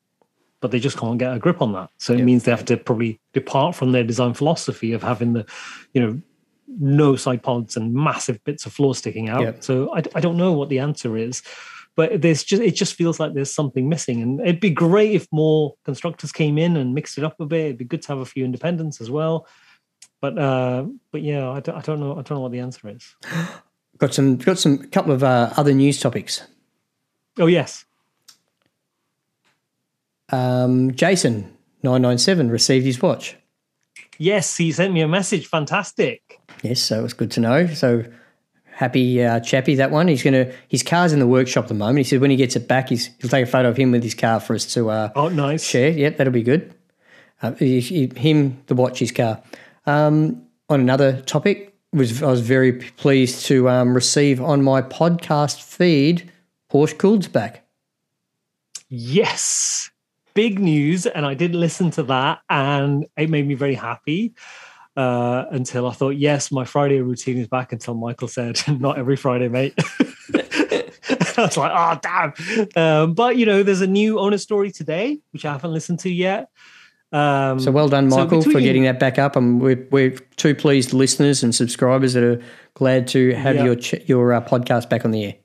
but they just can't get a grip on that. So it Yep. means they have to probably depart from their design philosophy of having the, you know, no side pods and massive bits of floor sticking out. So I, I don't know what the answer is, but there's just it just feels like there's something missing, and it'd be great if more constructors came in and mixed it up a bit. It'd be good to have a few independents as well. But uh, but yeah, I don't, I don't know. I don't know what the answer is. Got some, got some, couple of uh, other news topics. Oh yes, Um, Jason, 997, received his watch. yes, he sent me a message. Fantastic. Yes, so it's good to know. So happy uh, chappy that one. He's gonna his car's in the workshop at the moment. He said when he gets it back, he's, he'll take a photo of him with his car for us to uh, Oh, nice. share. Yep, that'll be good. Uh, he- he- him, the watch, his car. Um, on another topic, was I was very pleased to um, receive on my podcast feed Porsche Cool's back. Yes. Big news. And I did listen to that and it made me very happy uh, until I thought, yes, my Friday routine is back until Michael said, not every Friday, mate. I was like, oh, damn. Um, but, you know, there's a new owner story today, which I haven't listened to yet. Um, So well done, so Michael, for getting that back up. And we're, we're two pleased listeners and subscribers that are glad to have Yeah. your ch- your uh, podcast back on the air.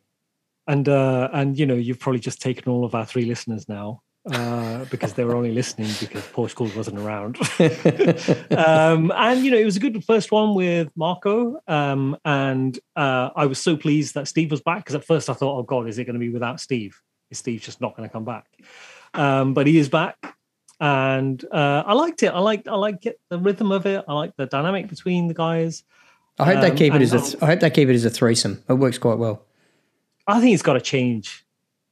and uh and you know you've probably just taken all of our three listeners now uh because they were only listening because Porsche Cool wasn't around. Um and you know it was a good first one with marco um and uh i was so pleased that steve was back because at first i thought oh god is it going to be without steve? Is steve just not going to come back? Um but he is back and uh i liked it. I liked i liked it, the rhythm of it. I like the dynamic between the guys. I hope they Um, keep it as a th- I hope they keep it as a threesome. It works quite well. i think it's got to change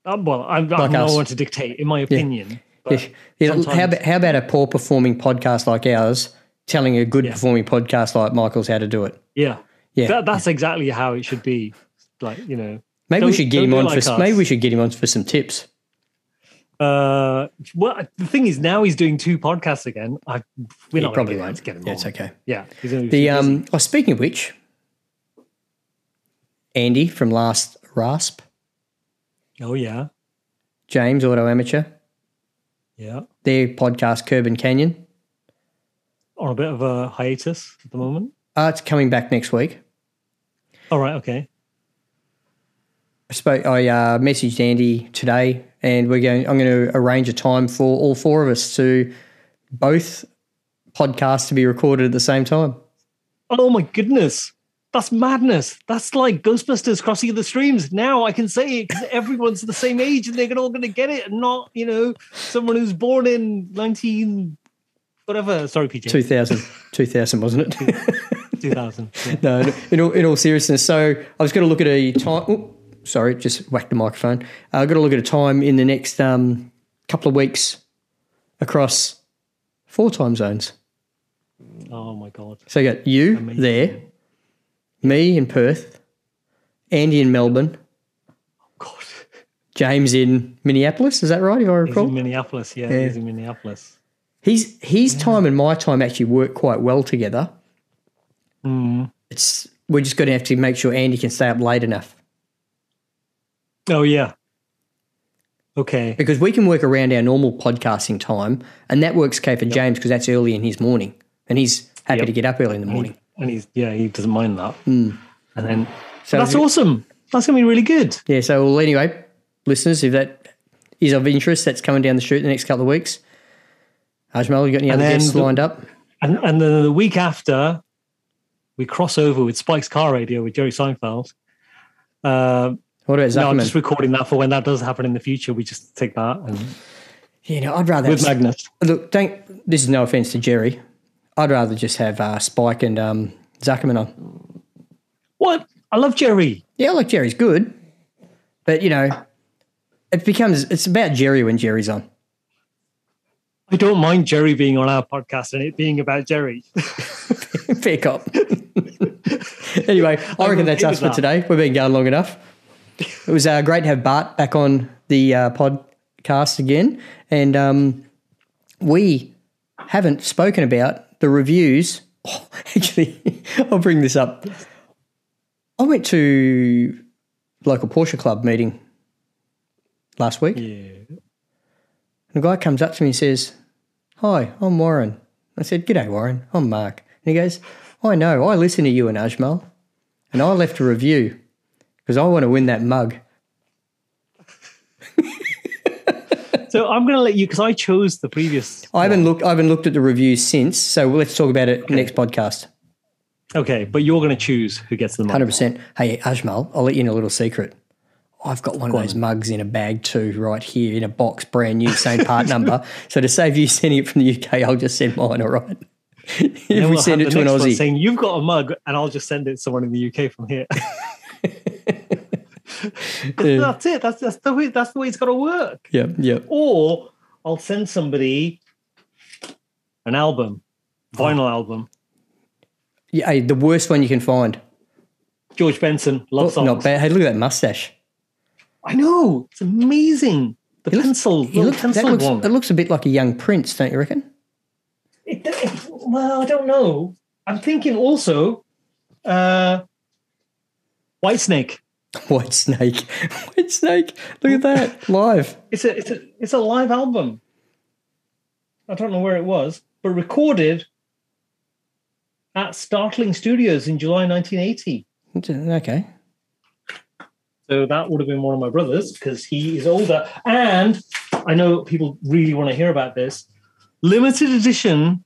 um, well i'm, Like I'm no us. one to dictate in my opinion Yeah, but yeah, how, about, how about a poor performing podcast like ours telling a good Yeah. performing podcast like Michael's how to do it? Yeah. Yeah. That, that's exactly how it should be. Like, you know, Maybe we should get him on like for us. maybe we should get him on for some tips. uh, well, the thing is now he's doing two podcasts again. I, we're Yeah, not probably going to get him Yeah, on. it's okay. Yeah. The um, oh, speaking of which, Andy from last Rasp, oh, yeah. James Auto Amateur, Yeah. their podcast Curb and Canyon. On a bit of a hiatus at the moment. Uh, it's coming back next week. All right. Okay. I spoke. I uh, messaged Andy today, and we're going. I'm going to arrange a time for all four of us to both podcasts to be recorded at the same time. Oh, my goodness. That's madness. That's like Ghostbusters crossing the streams. Now I can say it because everyone's the same age and they're all going to get it, and not you know someone who's born in nineteen whatever. Sorry, PJ. 2000, 2000 wasn't it? Two thousand. Yeah. no, in all, in all seriousness. So I was going to look at a time. Oh, sorry, just whacked the microphone. Uh, I've got to look at a time in the next um, couple of weeks across four time zones. Oh my god. So you got you Amazing. there, me in Perth, Andy in Melbourne, Oh God. James in Minneapolis. Is that right? If I He's recall, in Minneapolis. Yeah, Yeah. he's in Minneapolis. He's his time and my time actually work quite well together. Mm. It's we're just going to have to make sure Andy can stay up late enough Oh yeah. Okay. because we can work around our normal podcasting time, and that works okay for James because that's early in his morning, and he's happy Yep. to get up early in the morning. And he's yeah, he doesn't mind that. Hmm. And then So that's you- awesome. That's gonna be really good. Yeah. So well, anyway, listeners, if that is of interest, that's coming down the street in the next couple of weeks. Ajmal, you got any And other guests the- lined up? And and then the week after, we cross over with Spike's Car Radio with Jerry Seinfeld. Uh, What about no, I'm just recording that for when that does happen in the future. We just take that and you know, I'd rather with Magnus. look. Don't. This is no offense to Jerry. I'd rather just have uh, Spike and um, Zuckerman on. What? I love Jerry. Yeah, I like Jerry's good, but you know, it becomes it's about Jerry when Jerry's on. I don't mind Jerry being on our podcast and it being about Jerry. Fair cop. anyway, I reckon that's us for that. today. We've been going long enough. It was uh, great to have Bart back on the uh, podcast again, and um, we haven't spoken about the reviews. Oh, actually, I'll bring this up. I went to local Porsche club meeting last week. yeah. And a guy comes up to me and says, Hi, I'm Warren. I said, G'day, Warren. I'm Mark. And he goes, I know. I listen to you and Ajmal. And I left a review because I want to win that mug. So I'm going to let you because I chose the previous. I haven't looked. I haven't looked at the reviews since. So let's talk about it next podcast. Okay, but you're going to choose who gets the money. Hundred percent. Hey, Ajmal, I'll let you in a little secret. I've got one of those mugs in a bag too, right here in a box, brand new, same part number. So to save you sending it from the UK, I'll just send mine. All right. if we we'll send it to an Aussie, saying you've got a mug, and I'll just send it to someone in the UK from here. That's it. That's that's the way. That's the way it's got to work. Yeah, yeah. Or I'll send somebody an album, vinyl album. Yeah, the worst one you can find. George Benson, love Oh, songs. not bad. Hey, look at that mustache. I know it's amazing. The pencil, He looks, that pencil looks, one. that looks a bit like a young prince, don't you reckon? It, it- well, I don't know. I'm thinking also uh, Whitesnake. Whitesnake. Whitesnake. Look at that. Live. It's a it's a it's a live album. I don't know where it was, but recorded at Startling Studios in July 1980. Okay. So that would have been one of my brothers because he is older. And I know people really want to hear about this. Limited edition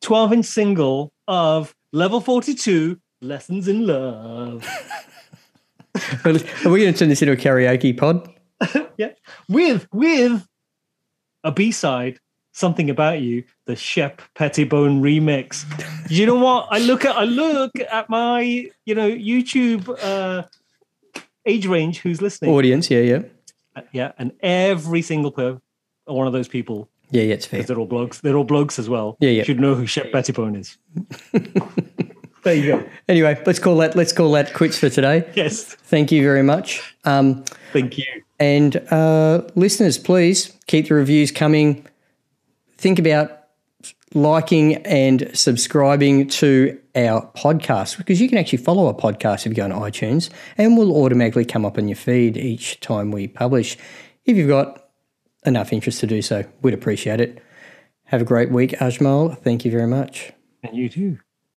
12 inch single of Level 42 Lessons in Love. Are we going to turn this into a karaoke pod? yeah. With with a B-side, Something About You, the Shep Pettibone remix. you know what? I look at I look at my, you know, YouTube uh age range who's listening. Audience, yeah, yeah. Yeah, and every single per one of those people, Yeah, yeah, it's fair. because they're all blogs, they're all blogs as well. Yeah, yeah. Should know who Shep Pettibone is. there you go. Anyway, let's call that let's call that quits for today. Yes. Thank you very much. Um, Thank you. and uh, listeners, please keep the reviews coming. Think about liking and subscribing to our podcast because you can actually follow our podcast if you go on iTunes and we'll automatically come up on your feed each time we publish. If you've got enough interest to do so, we'd appreciate it. Have a great week, Ajmal. Thank you very much. And you too.